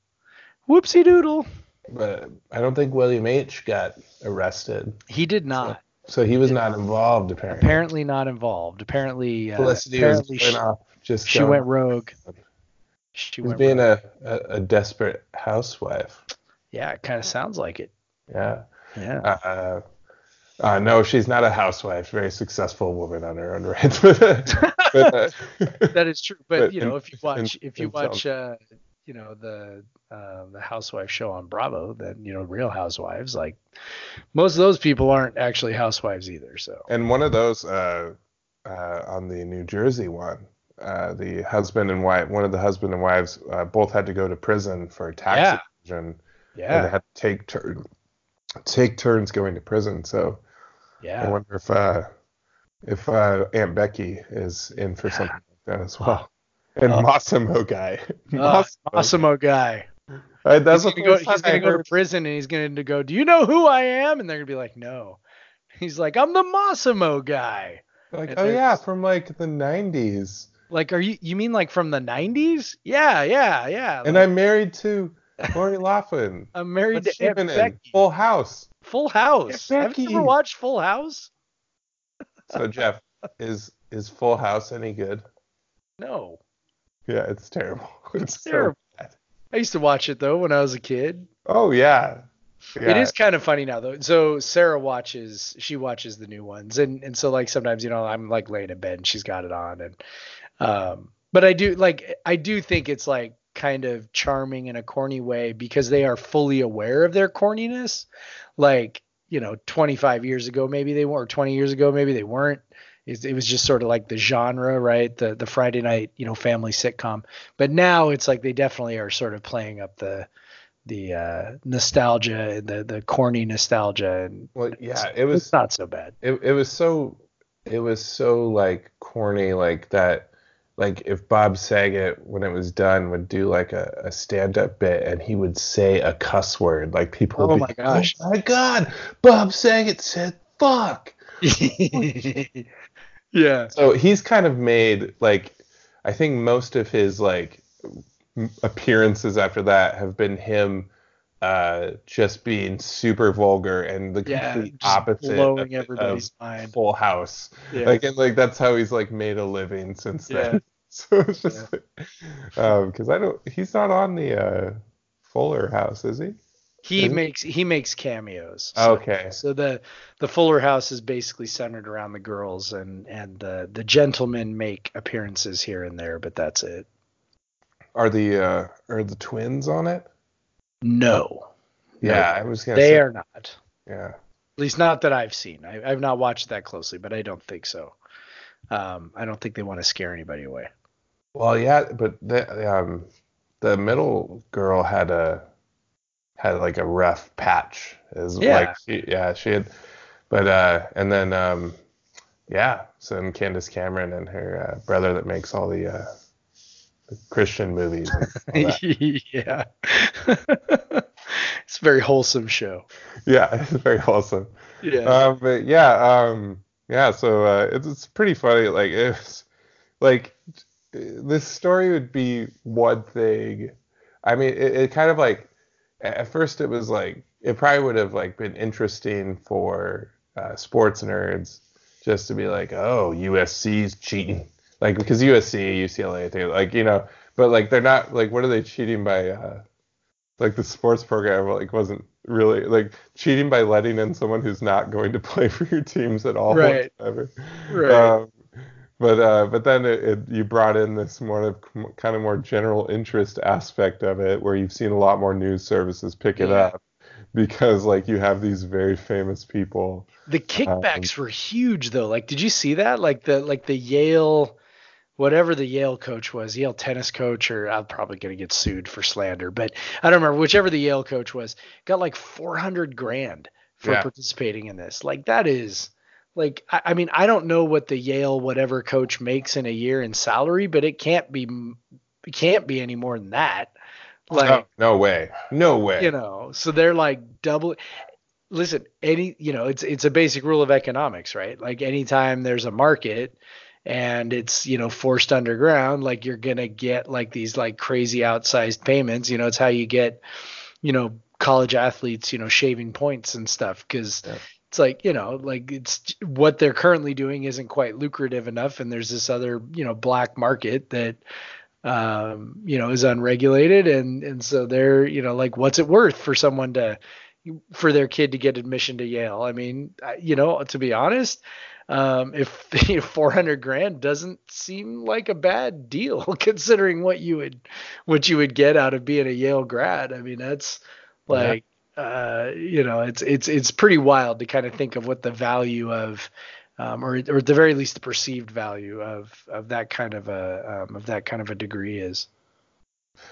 whoopsie doodle. But I don't think William H got arrested, He did not. so he was not involved apparently. Apparently not involved. Apparently, uh, Felicity apparently was she, off just she going- went rogue. She She was being rogue. a, a, a desperate housewife. yeah, it kind of sounds like it. Yeah. Yeah. Uh, uh, no, she's not a housewife. Very successful woman on her own right. but, uh, that is true. But, but you know, if you watch in- if you watch uh, you know the uh, the housewife show on Bravo, then you know Real Housewives, like most of those people aren't actually housewives either. So and one of those uh, uh, on the New Jersey one, uh, the husband and wife, one of the husband and wives, uh, both had to go to prison for tax Yeah. evasion. And they yeah, had to take turn, take turns going to prison. So yeah, I wonder if uh, if uh, Aunt Becky is in for something like that as well. And Oh. Mossimo guy. uh, Mossimo. Guy. Uh, that's he's gonna, go, he's gonna go to prison and he's gonna go. Do you know who I am? And they're gonna be like, no. He's like, I'm the Mossimo guy. Like, and oh yeah, from like the '90s. Like, are you? You mean like from the '90s? Yeah, yeah, yeah. And like, I'm married to Lori Loughlin. I'm married What's to Aunt been in? Full House. Full House. Aunt Have you Becky. ever watched Full House? So Jeff, is is Full House any good? No. Yeah, it's terrible. It's so terrible. bad. I used to watch it though when I was a kid. Oh yeah. yeah. It is kind of funny now though. So Sarah watches she watches the new ones and and so like sometimes you know I'm like laying in bed and she's got it on and um But I do like I do think it's like kind of charming in a corny way because they are fully aware of their corniness. Like, you know, 25 years ago maybe they were, 20 years ago maybe they weren't. It, it was just sort of like the genre, right? The the Friday night, you know, family sitcom. But now it's like they definitely are sort of playing up the the uh, nostalgia and the the corny nostalgia and well yeah it was not so bad it, it was so it was so like corny like that like if Bob Saget when it was done would do like a, a stand up bit and he would say a cuss word like people oh my be, gosh oh my god Bob Saget said fuck yeah so he's kind of made like I think most of his like appearances after that have been him uh, just being super vulgar and the yeah, complete opposite blowing of, everybody's of mind Full House. yeah. Like and like that's how he's like made a living since Yeah. then. So it's just um because I don't he's not on the uh Fuller House, is he? He makes he makes cameos so, Okay. so the the fuller house is basically centered around the girls and and the the gentlemen make appearances here and there but that's it. Are the uh are the twins on it? no. Yeah, I was they say are not. Yeah. at least not that i've seen. I, i've not watched that closely but i don't think so. Um i don't think they want to scare anybody away. Well, yeah, but the um the middle girl had a had like a rough patch. Is Yeah. like she, yeah, she had, but uh, and then um, yeah, so then Candace Cameron and her uh, brother that makes all the uh, the Christian movies. and all that. yeah it's a very wholesome show yeah, it's very wholesome. yeah Um, but yeah, um, yeah. So uh, it's it's pretty funny. Like it's like this story would be one thing. I mean, it, it kind of like at first it was like it probably would have like been interesting for uh, sports nerds just to be like, oh, USC's cheating, like because USC, UCLA, they like you know, but like they're not like what are they cheating by? Uh, like the sports program like wasn't really like cheating by letting in someone who's not going to play for your teams at all Right. whatsoever. right Um, but uh, but then it, it, you brought in this more of kind of more general interest aspect of it, where you've seen a lot more news services pick it Yeah. up because like you have these very famous people. The kickbacks were huge though. Like, did you see that? Like the like the Yale, whatever the Yale coach was, Yale tennis coach, or I'm probably gonna get sued for slander, but I don't remember. Whichever the Yale coach was, got like 400 grand for Yeah. participating in this. Like that is, like I, I mean I don't know what the Yale whatever coach makes in a year in salary, but it can't be it can't be any more than that. Like no, no way, no way. you know so they're like double listen any you know it's it's a basic rule of economics right like anytime there's a market and it's you know forced underground like you're gonna get like these like crazy outsized payments you know it's how you get you know college athletes you know shaving points and stuff because Yeah. It's like you know like it's what they're currently doing isn't quite lucrative enough and there's this other you know black market that um you know is unregulated and and so they're you know like what's it worth for someone to for their kid to get admission to Yale? I mean you know to be honest um if you know, 400 grand doesn't seem like a bad deal considering what you would what you would get out of being a Yale grad i mean that's like uh you know it's it's it's pretty wild to kind of think of what the value of um, or, or at the very least the perceived value of of that kind of a um, of that kind of a degree is.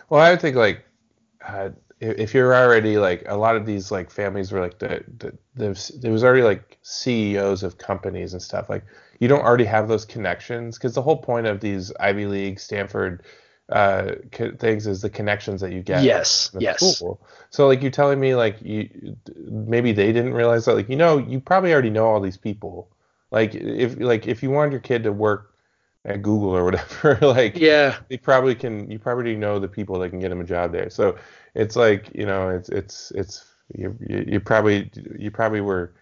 Well, I would think like uh, if you're already like a lot of these like families were like the, the there's there was already like CEOs of companies and stuff like you don't already have those connections because the whole point of these Ivy League, Stanford uh, co- things is the connections that you get. Yes, yes. School. So like you're telling me like you maybe they didn't realize that like you know you probably already know all these people. Like if like if you wanted your kid to work at Google or whatever, like Yeah, they probably can you probably know the people that can get him a job there so it's like you know it's it's it's you you, you probably you probably were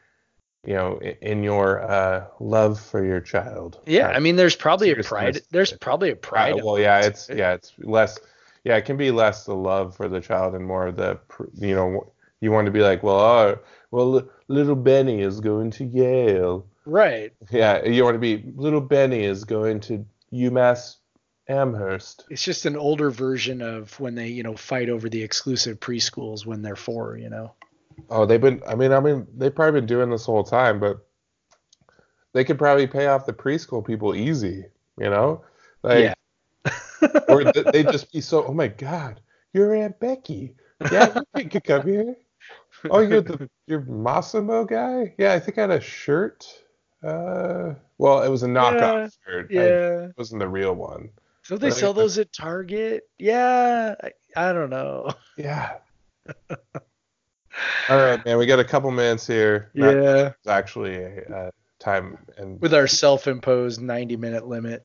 you know in your uh love for your child yeah. uh, I mean, there's probably a pride. There's probably a pride. uh, well yeah it's yeah it's less yeah it can be less the love for the child and more the you know you want to be like well uh, well little benny is going to yale right. yeah you want to be little benny is going to umass Amherst. It's just an older version of when they, you know, fight over the exclusive preschools when they're four, you know. Oh, they've been. I mean, I mean, they've probably been doing this whole time, but they could probably pay off the preschool people easy. You know, like, Yeah. or they'd just be so. Oh my God, you're Aunt Becky. Yeah, you could come here. Oh, you're the you're Mossimo guy. Yeah, I think I had a shirt. Uh, well, it was a knockoff shirt. I- Yeah. it wasn't the real one. Don't they sell those at Target? Yeah. I, I don't know. Yeah. All right, man. We got a couple minutes here. Not- Yeah. It's actually a, uh time and With our self-imposed 90-minute limit.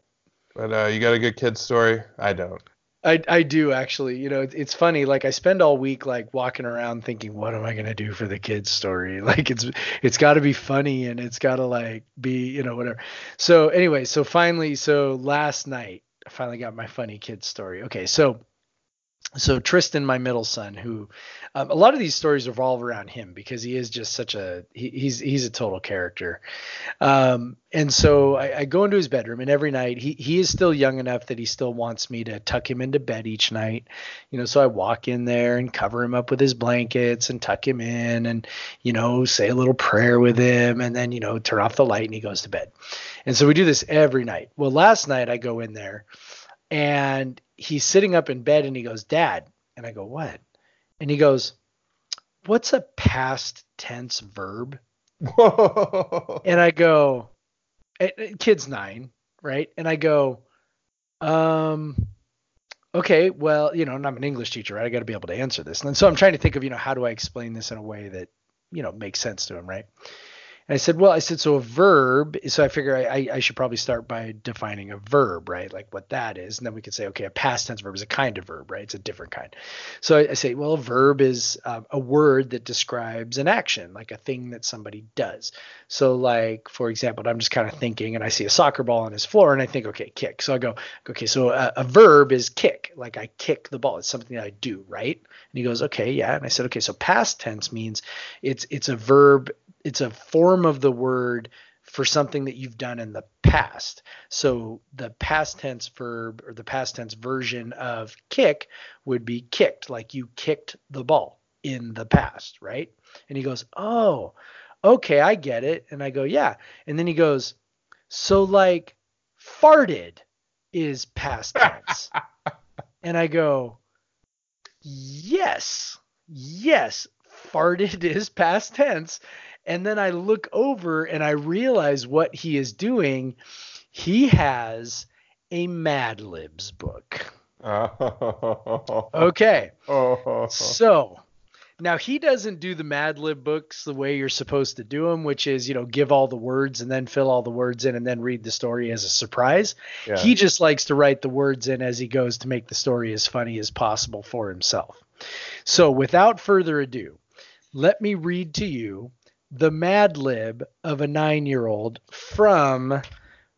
but uh, you got a good kid story. I don't. I, I do actually. You know, it's, it's funny. Like I spend all week like walking around thinking, what am I gonna do for the kids story? Like it's it's got to be funny and it's got to like be you know whatever. So anyway, so finally, so last night I finally got my funny kid story. Okay, so so Tristan, my middle son, who um, a lot of these stories revolve around him because he is just such a he, he's he's a total character. Um, and so I, I go into his bedroom, and every night he he is still young enough that he still wants me to tuck him into bed each night. You know, so I walk in there and cover him up with his blankets and tuck him in, and you know say a little prayer with him, and then you know turn off the light and he goes to bed. And so we do this every night. Well, last night I go in there and he's sitting up in bed and he goes, Dad. And I go, What? And he goes, What's a past tense verb? Whoa. And I go, eh, eh, Kid's nine, right? And I go, Um, okay, well, you know, and I'm an English teacher, right? I got to be able to answer this. And so I'm trying to think of, you know, how do I explain this in a way that, you know, makes sense to him, right? I said, well, I said, so a verb. So I figure I, I, should probably start by defining a verb, right? Like what that is. And then we could say, okay, a past tense verb is a kind of verb, right? It's a different kind. So I, I say, well, a verb is um, a word that describes an action, like a thing that somebody does. So, like, for example, I'm just kind of thinking and I see a soccer ball on his floor and I think, okay, kick. So I go, okay, so a, a verb is kick. Like I kick the ball. It's something that I do, right? And he goes, okay, yeah. And I said, okay, so past tense means it's it's a verb it's a form of the word for something that you've done in the past. So the past tense verb or the past tense version of kick would be kicked, like you kicked the ball in the past, right? And he goes, "Oh, okay, I get it." And I go, "Yeah." And then he goes, "So like farted is past tense." and I go, "Yes. Yes, farted is past tense." And then I look over and I realize what he is doing. He has a Mad Libs book. Oh. Okay. Oh. So now he doesn't do the Mad Lib books the way you're supposed to do them, which is, you know, give all the words and then fill all the words in and then read the story as a surprise. Yeah. He just likes to write the words in as he goes to make the story as funny as possible for himself. So without further ado, let me read to you the Mad Lib of a nine year old from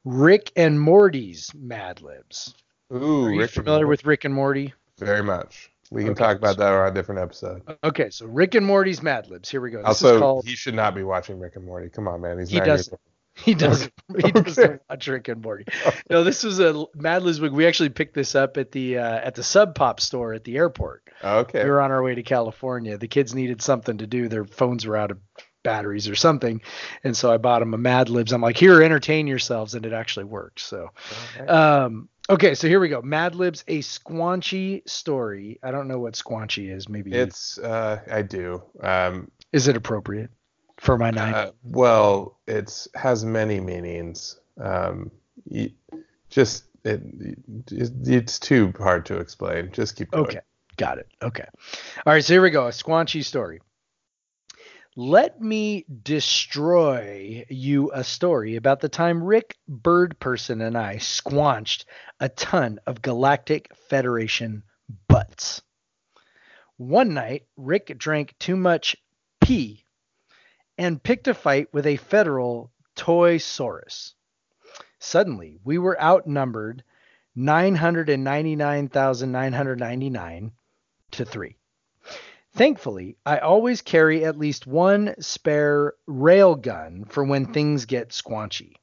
Rick and Morty's Mad Libs. Ooh, Are you Rick familiar with Rick and Morty? Very much. We can Okay. talk about that on a different episode. Okay, so Rick and Morty's Mad Libs. Here we go. This is Also, called he should not be watching Rick and Morty. Come on, man. He's He does- years old. He doesn't. He doesn't watch Rick and Morty. No, this was a Mad Libs book. We actually picked this up at the uh, at the Sub Pop store at the airport. Okay. We were on our way to California. The kids needed something to do. Their phones were out of batteries or something, and so I bought them a Mad Libs. I'm like, here, entertain yourselves, and it actually worked. So, Alright. um, okay, so here we go. Mad Libs, a squanchy story. I don't know what squanchy is. Maybe It's uh I do. Um is it appropriate for my nine? uh, well, it's has many meanings. Um just it, it it's too hard to explain. Just keep going. Okay, got it. Okay. All right, so here we go. A squanchy story. Let me destroy you a story about the time Rick Birdperson and I squanched a ton of Galactic Federation butts. One night, Rick drank too much pee and picked a fight with a federal Toy Saurus. Suddenly, we were outnumbered 999,999 to 3. Thankfully, I always carry at least one spare rail gun for when things get squanchy.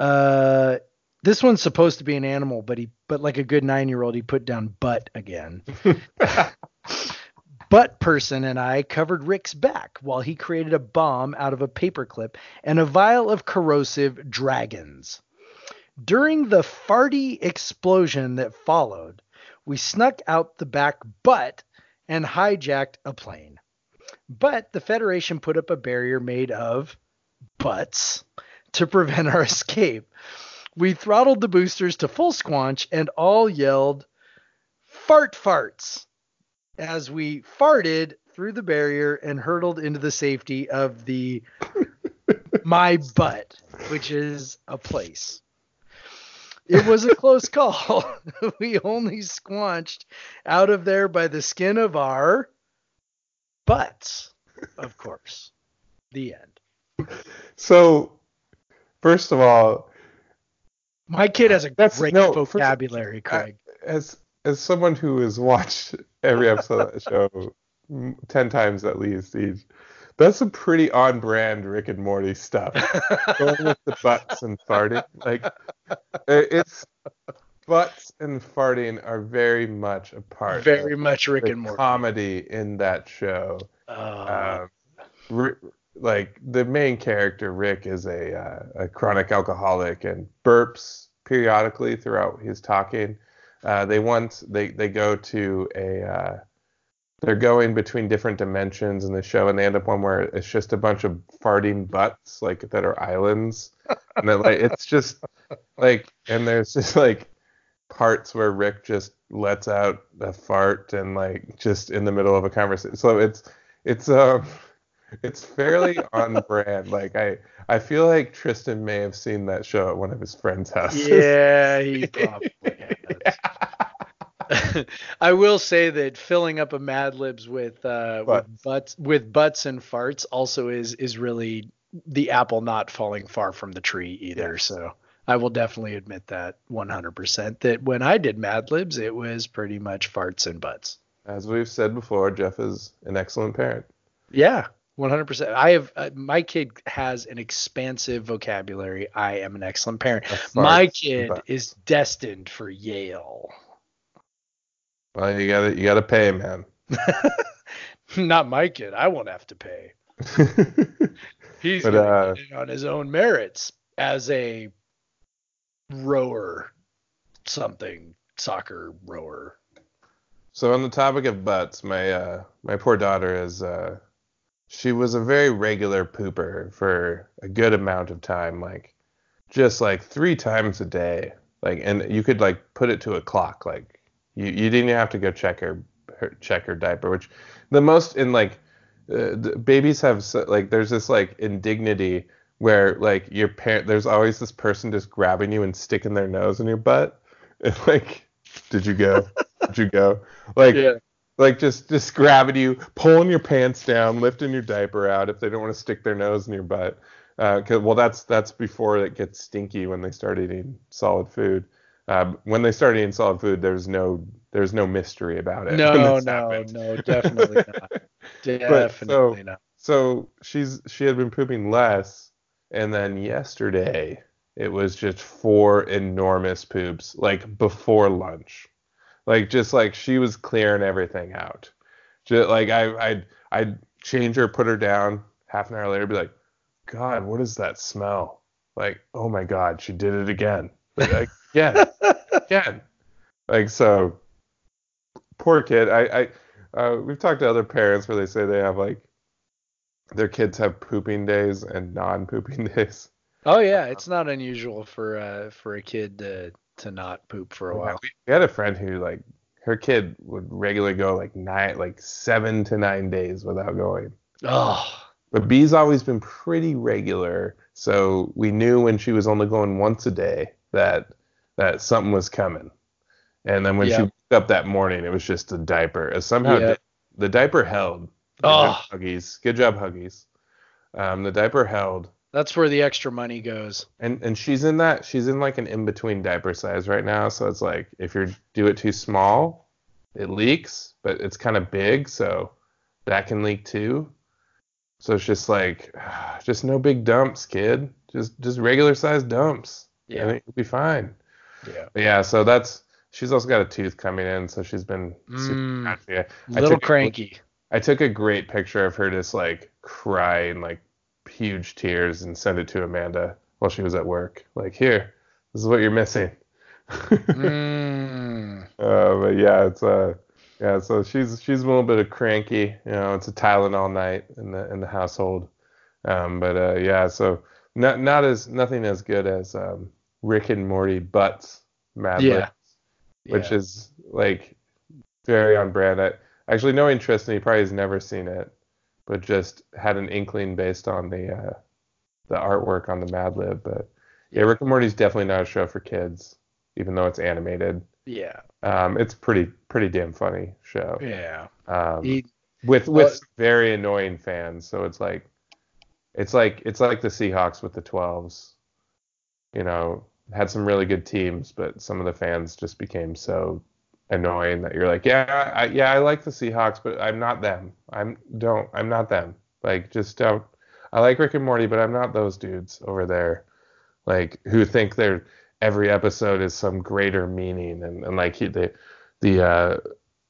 Uh, this one's supposed to be an animal, but he but like a good nine year old, he put down butt again. butt person and I covered Rick's back while he created a bomb out of a paperclip and a vial of corrosive dragons. During the farty explosion that followed, we snuck out the back butt and hijacked a plane. But the Federation put up a barrier made of butts to prevent our escape. We throttled the boosters to full squanch and all yelled, Fart farts! as we farted through the barrier and hurtled into the safety of the My Butt, which is a place. It was a close call. we only squanched out of there by the skin of our butts, of course. The end. So, first of all, my kid has a That's- great no, vocabulary, I- Craig. as as someone who has watched every episode of that show ten times at least each, that's some pretty on brand Rick and Morty stuff. Going with the butts and farting, like it's butts and farting are very much a part. Very of much Rick the and Morty. comedy in that show. Uh, Um, like the main character Rick is a uh, a chronic alcoholic and burps periodically throughout his talking. Uh, they once they they go to a uh, they're going between different dimensions in the show and they end up one where it's just a bunch of farting butts like that are islands. And then like it's just like and there's just like parts where Rick just lets out a fart and like just in the middle of a conversation. So it's it's um it's fairly on brand. Like i i feel like tristan may have seen that show at one of his friends houses. Yeah, he probably has. I will say that filling up a Mad Libs with uh, Butts. with butts with butts and farts also is is really the apple not falling far from the tree either. Yes. So I will definitely admit that 100% that when I did Mad Libs, it was pretty much farts and butts. as we've said before jeff is an excellent parent Yeah, 100%. I have uh, my kid has an expansive vocabulary. I am an excellent parent. My kid is destined for Yale. Well you gotta you gotta pay man Not my kid. I won't have to pay. He's But, gonna uh, get it on his own merits as a rower, something soccer rower. So on the topic of butts, my uh, my poor daughter is uh, she was a very regular pooper for a good amount of time, like just like three times a day. Like and you could like put it to a clock. Like you, you didn't have to go check her, her check her diaper, which the most in like uh, babies have so, like there's this like indignity where like your parent there's always this person just grabbing you and sticking their nose in your butt. And like did you go? Did you go? Like like just just grabbing you pulling your pants down lifting your diaper out if they don't want to stick their nose in your butt. Uh 'cause well that's that's before it gets stinky when they start eating solid food um, when they start eating solid food there's no there's no mystery about it No, no, happens. no, definitely not. Definitely not. so she's she had been pooping less and then yesterday it was just four enormous poops like before lunch like just like she was clearing everything out just like i i'd i'd change her put her down half an hour later be like god what is that smell like oh my god she did it again like, again again like so poor kid i i uh, we've talked to other parents where they say they have like their kids have pooping days and non-pooping days. Oh yeah, it's not unusual for uh for a kid to to not poop for a while. We, we had a friend who like her kid would regularly go like nine, like seven to nine days without going. Oh, But B's always been pretty regular, so we knew when she was only going once a day that that something was coming. And then when Yeah. she woke up that morning, it was just a diaper. Somehow Yeah. di- the diaper held. Good Oh. job, Huggies. Good job, Huggies. Um, the diaper held. that's where the extra money goes. And and she's in that she's in like an in between diaper size right now. So it's like if you do it too small, it leaks, but it's kind of big, so that can leak too. So it's just like just no big dumps, kid. Just just regular size dumps. Yeah. I think it'll be fine. Yeah. But yeah, so that's she's also got a tooth coming in, so she's been super Mm. happy. I Little took a- cranky. I took a great picture of her just like crying like huge tears and sent it to Amanda while she was at work. Like, here, this is what you're missing. Mm. Uh, but yeah, it's uh yeah, so she's she's a little bit of cranky. You know, it's a Tylenol night in the in the household. Um, but uh, yeah, so not not as nothing as good as um, Rick and Morty butts Mad Yeah. Which Yeah. is like very on brand. I, actually, knowing Tristan, he probably has never seen it, but just had an inkling based on the uh, the artwork on the Mad Lib. But yeah, Rick and Morty's definitely not a show for kids, even though it's animated. yeah. Um, it's pretty pretty damn funny show. Yeah. Um, He- with with very annoying fans. So it's like it's like it's like the Seahawks with the 12s. You know, had some really good teams, but some of the fans just became so annoying that you're like, yeah, I, yeah, I like the Seahawks, but I'm not them. I'm don't I'm not them. Like just don't. I like Rick and Morty, but I'm not those dudes over there, like who think they're every episode is some greater meaning and, and like he, the the uh,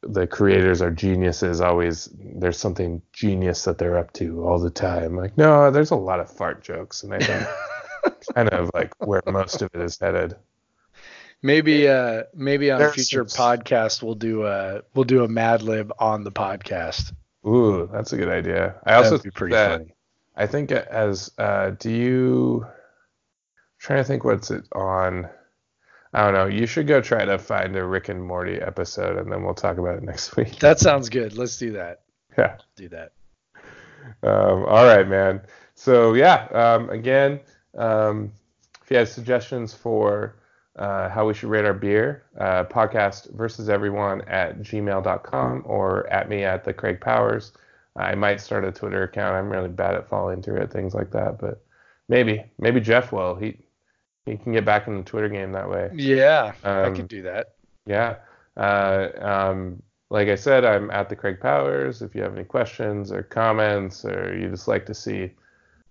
the creators are geniuses always there's something genius that they're up to all the time like no there's a lot of fart jokes and i think kind of like where most of it is headed Maybe uh maybe on a future some- podcast we'll do a we'll do a Mad Lib on the podcast. ooh that's a good idea i also That'd be think pretty that, funny. i think as uh do you trying to think what's it on i don't know you should go try to find a rick and morty episode and then we'll talk about it next week That sounds good. Let's do that. yeah Do that. Um, all right, man. So yeah, um, again, um, if you have suggestions for uh, how we should rate our beer, uh, podcast versus everyone at gmail.com or at me at the Craig Powers. I might start a Twitter account. I'm really bad at following through at things like that, but maybe, maybe Jeff will. He he can get back in the Twitter game that way. Yeah, I Um, could do that. Yeah. Uh, um, like I said, I'm at the Craig Powers. If you have any questions or comments, or you just like to see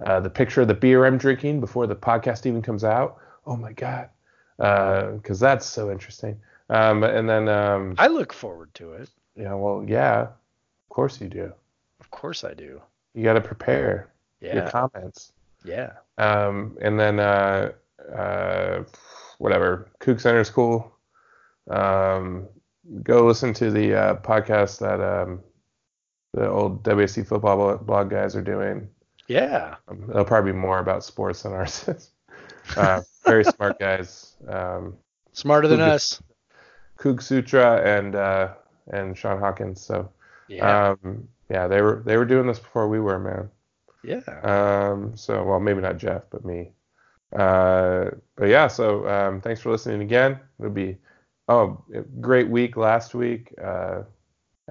uh, the picture of the beer I'm drinking before the podcast even comes out, oh my God, because that's so interesting. Um, and then, um, I look forward to it. yeah, well, yeah, of course you do. Of course I do. You got to prepare your comments. Yeah. Um, and then, uh, uh, whatever, CougCenter's cool. Um, go listen to the uh, podcast that um, the old WSC football blog guys are doing. Yeah. Um, it'll probably be more about sports than ours is. Uh, very smart guys. Um, Smarter than Who gets- us. Kook Sutra and uh, and Sean Hawkins. So Yeah. um, yeah, they were they were doing this before we were, man. yeah. Um, so, well, maybe not Jeff, but me. Uh, but yeah, so um, thanks for listening again. It'll be oh, great week last week. Uh,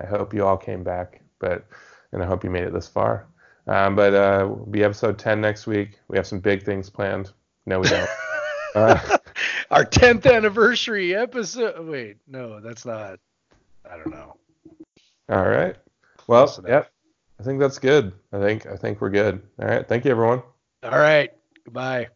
I hope you all came back, but and I hope you made it this far. Um, but uh, will be episode 10 next week. We have some big things planned. No, we don't. uh, Our 10th anniversary episode. Wait, no, that's not. I don't know. all right. Well, yep. I think that's good. I think I think we're good. All right. Thank you, everyone. All right. Goodbye.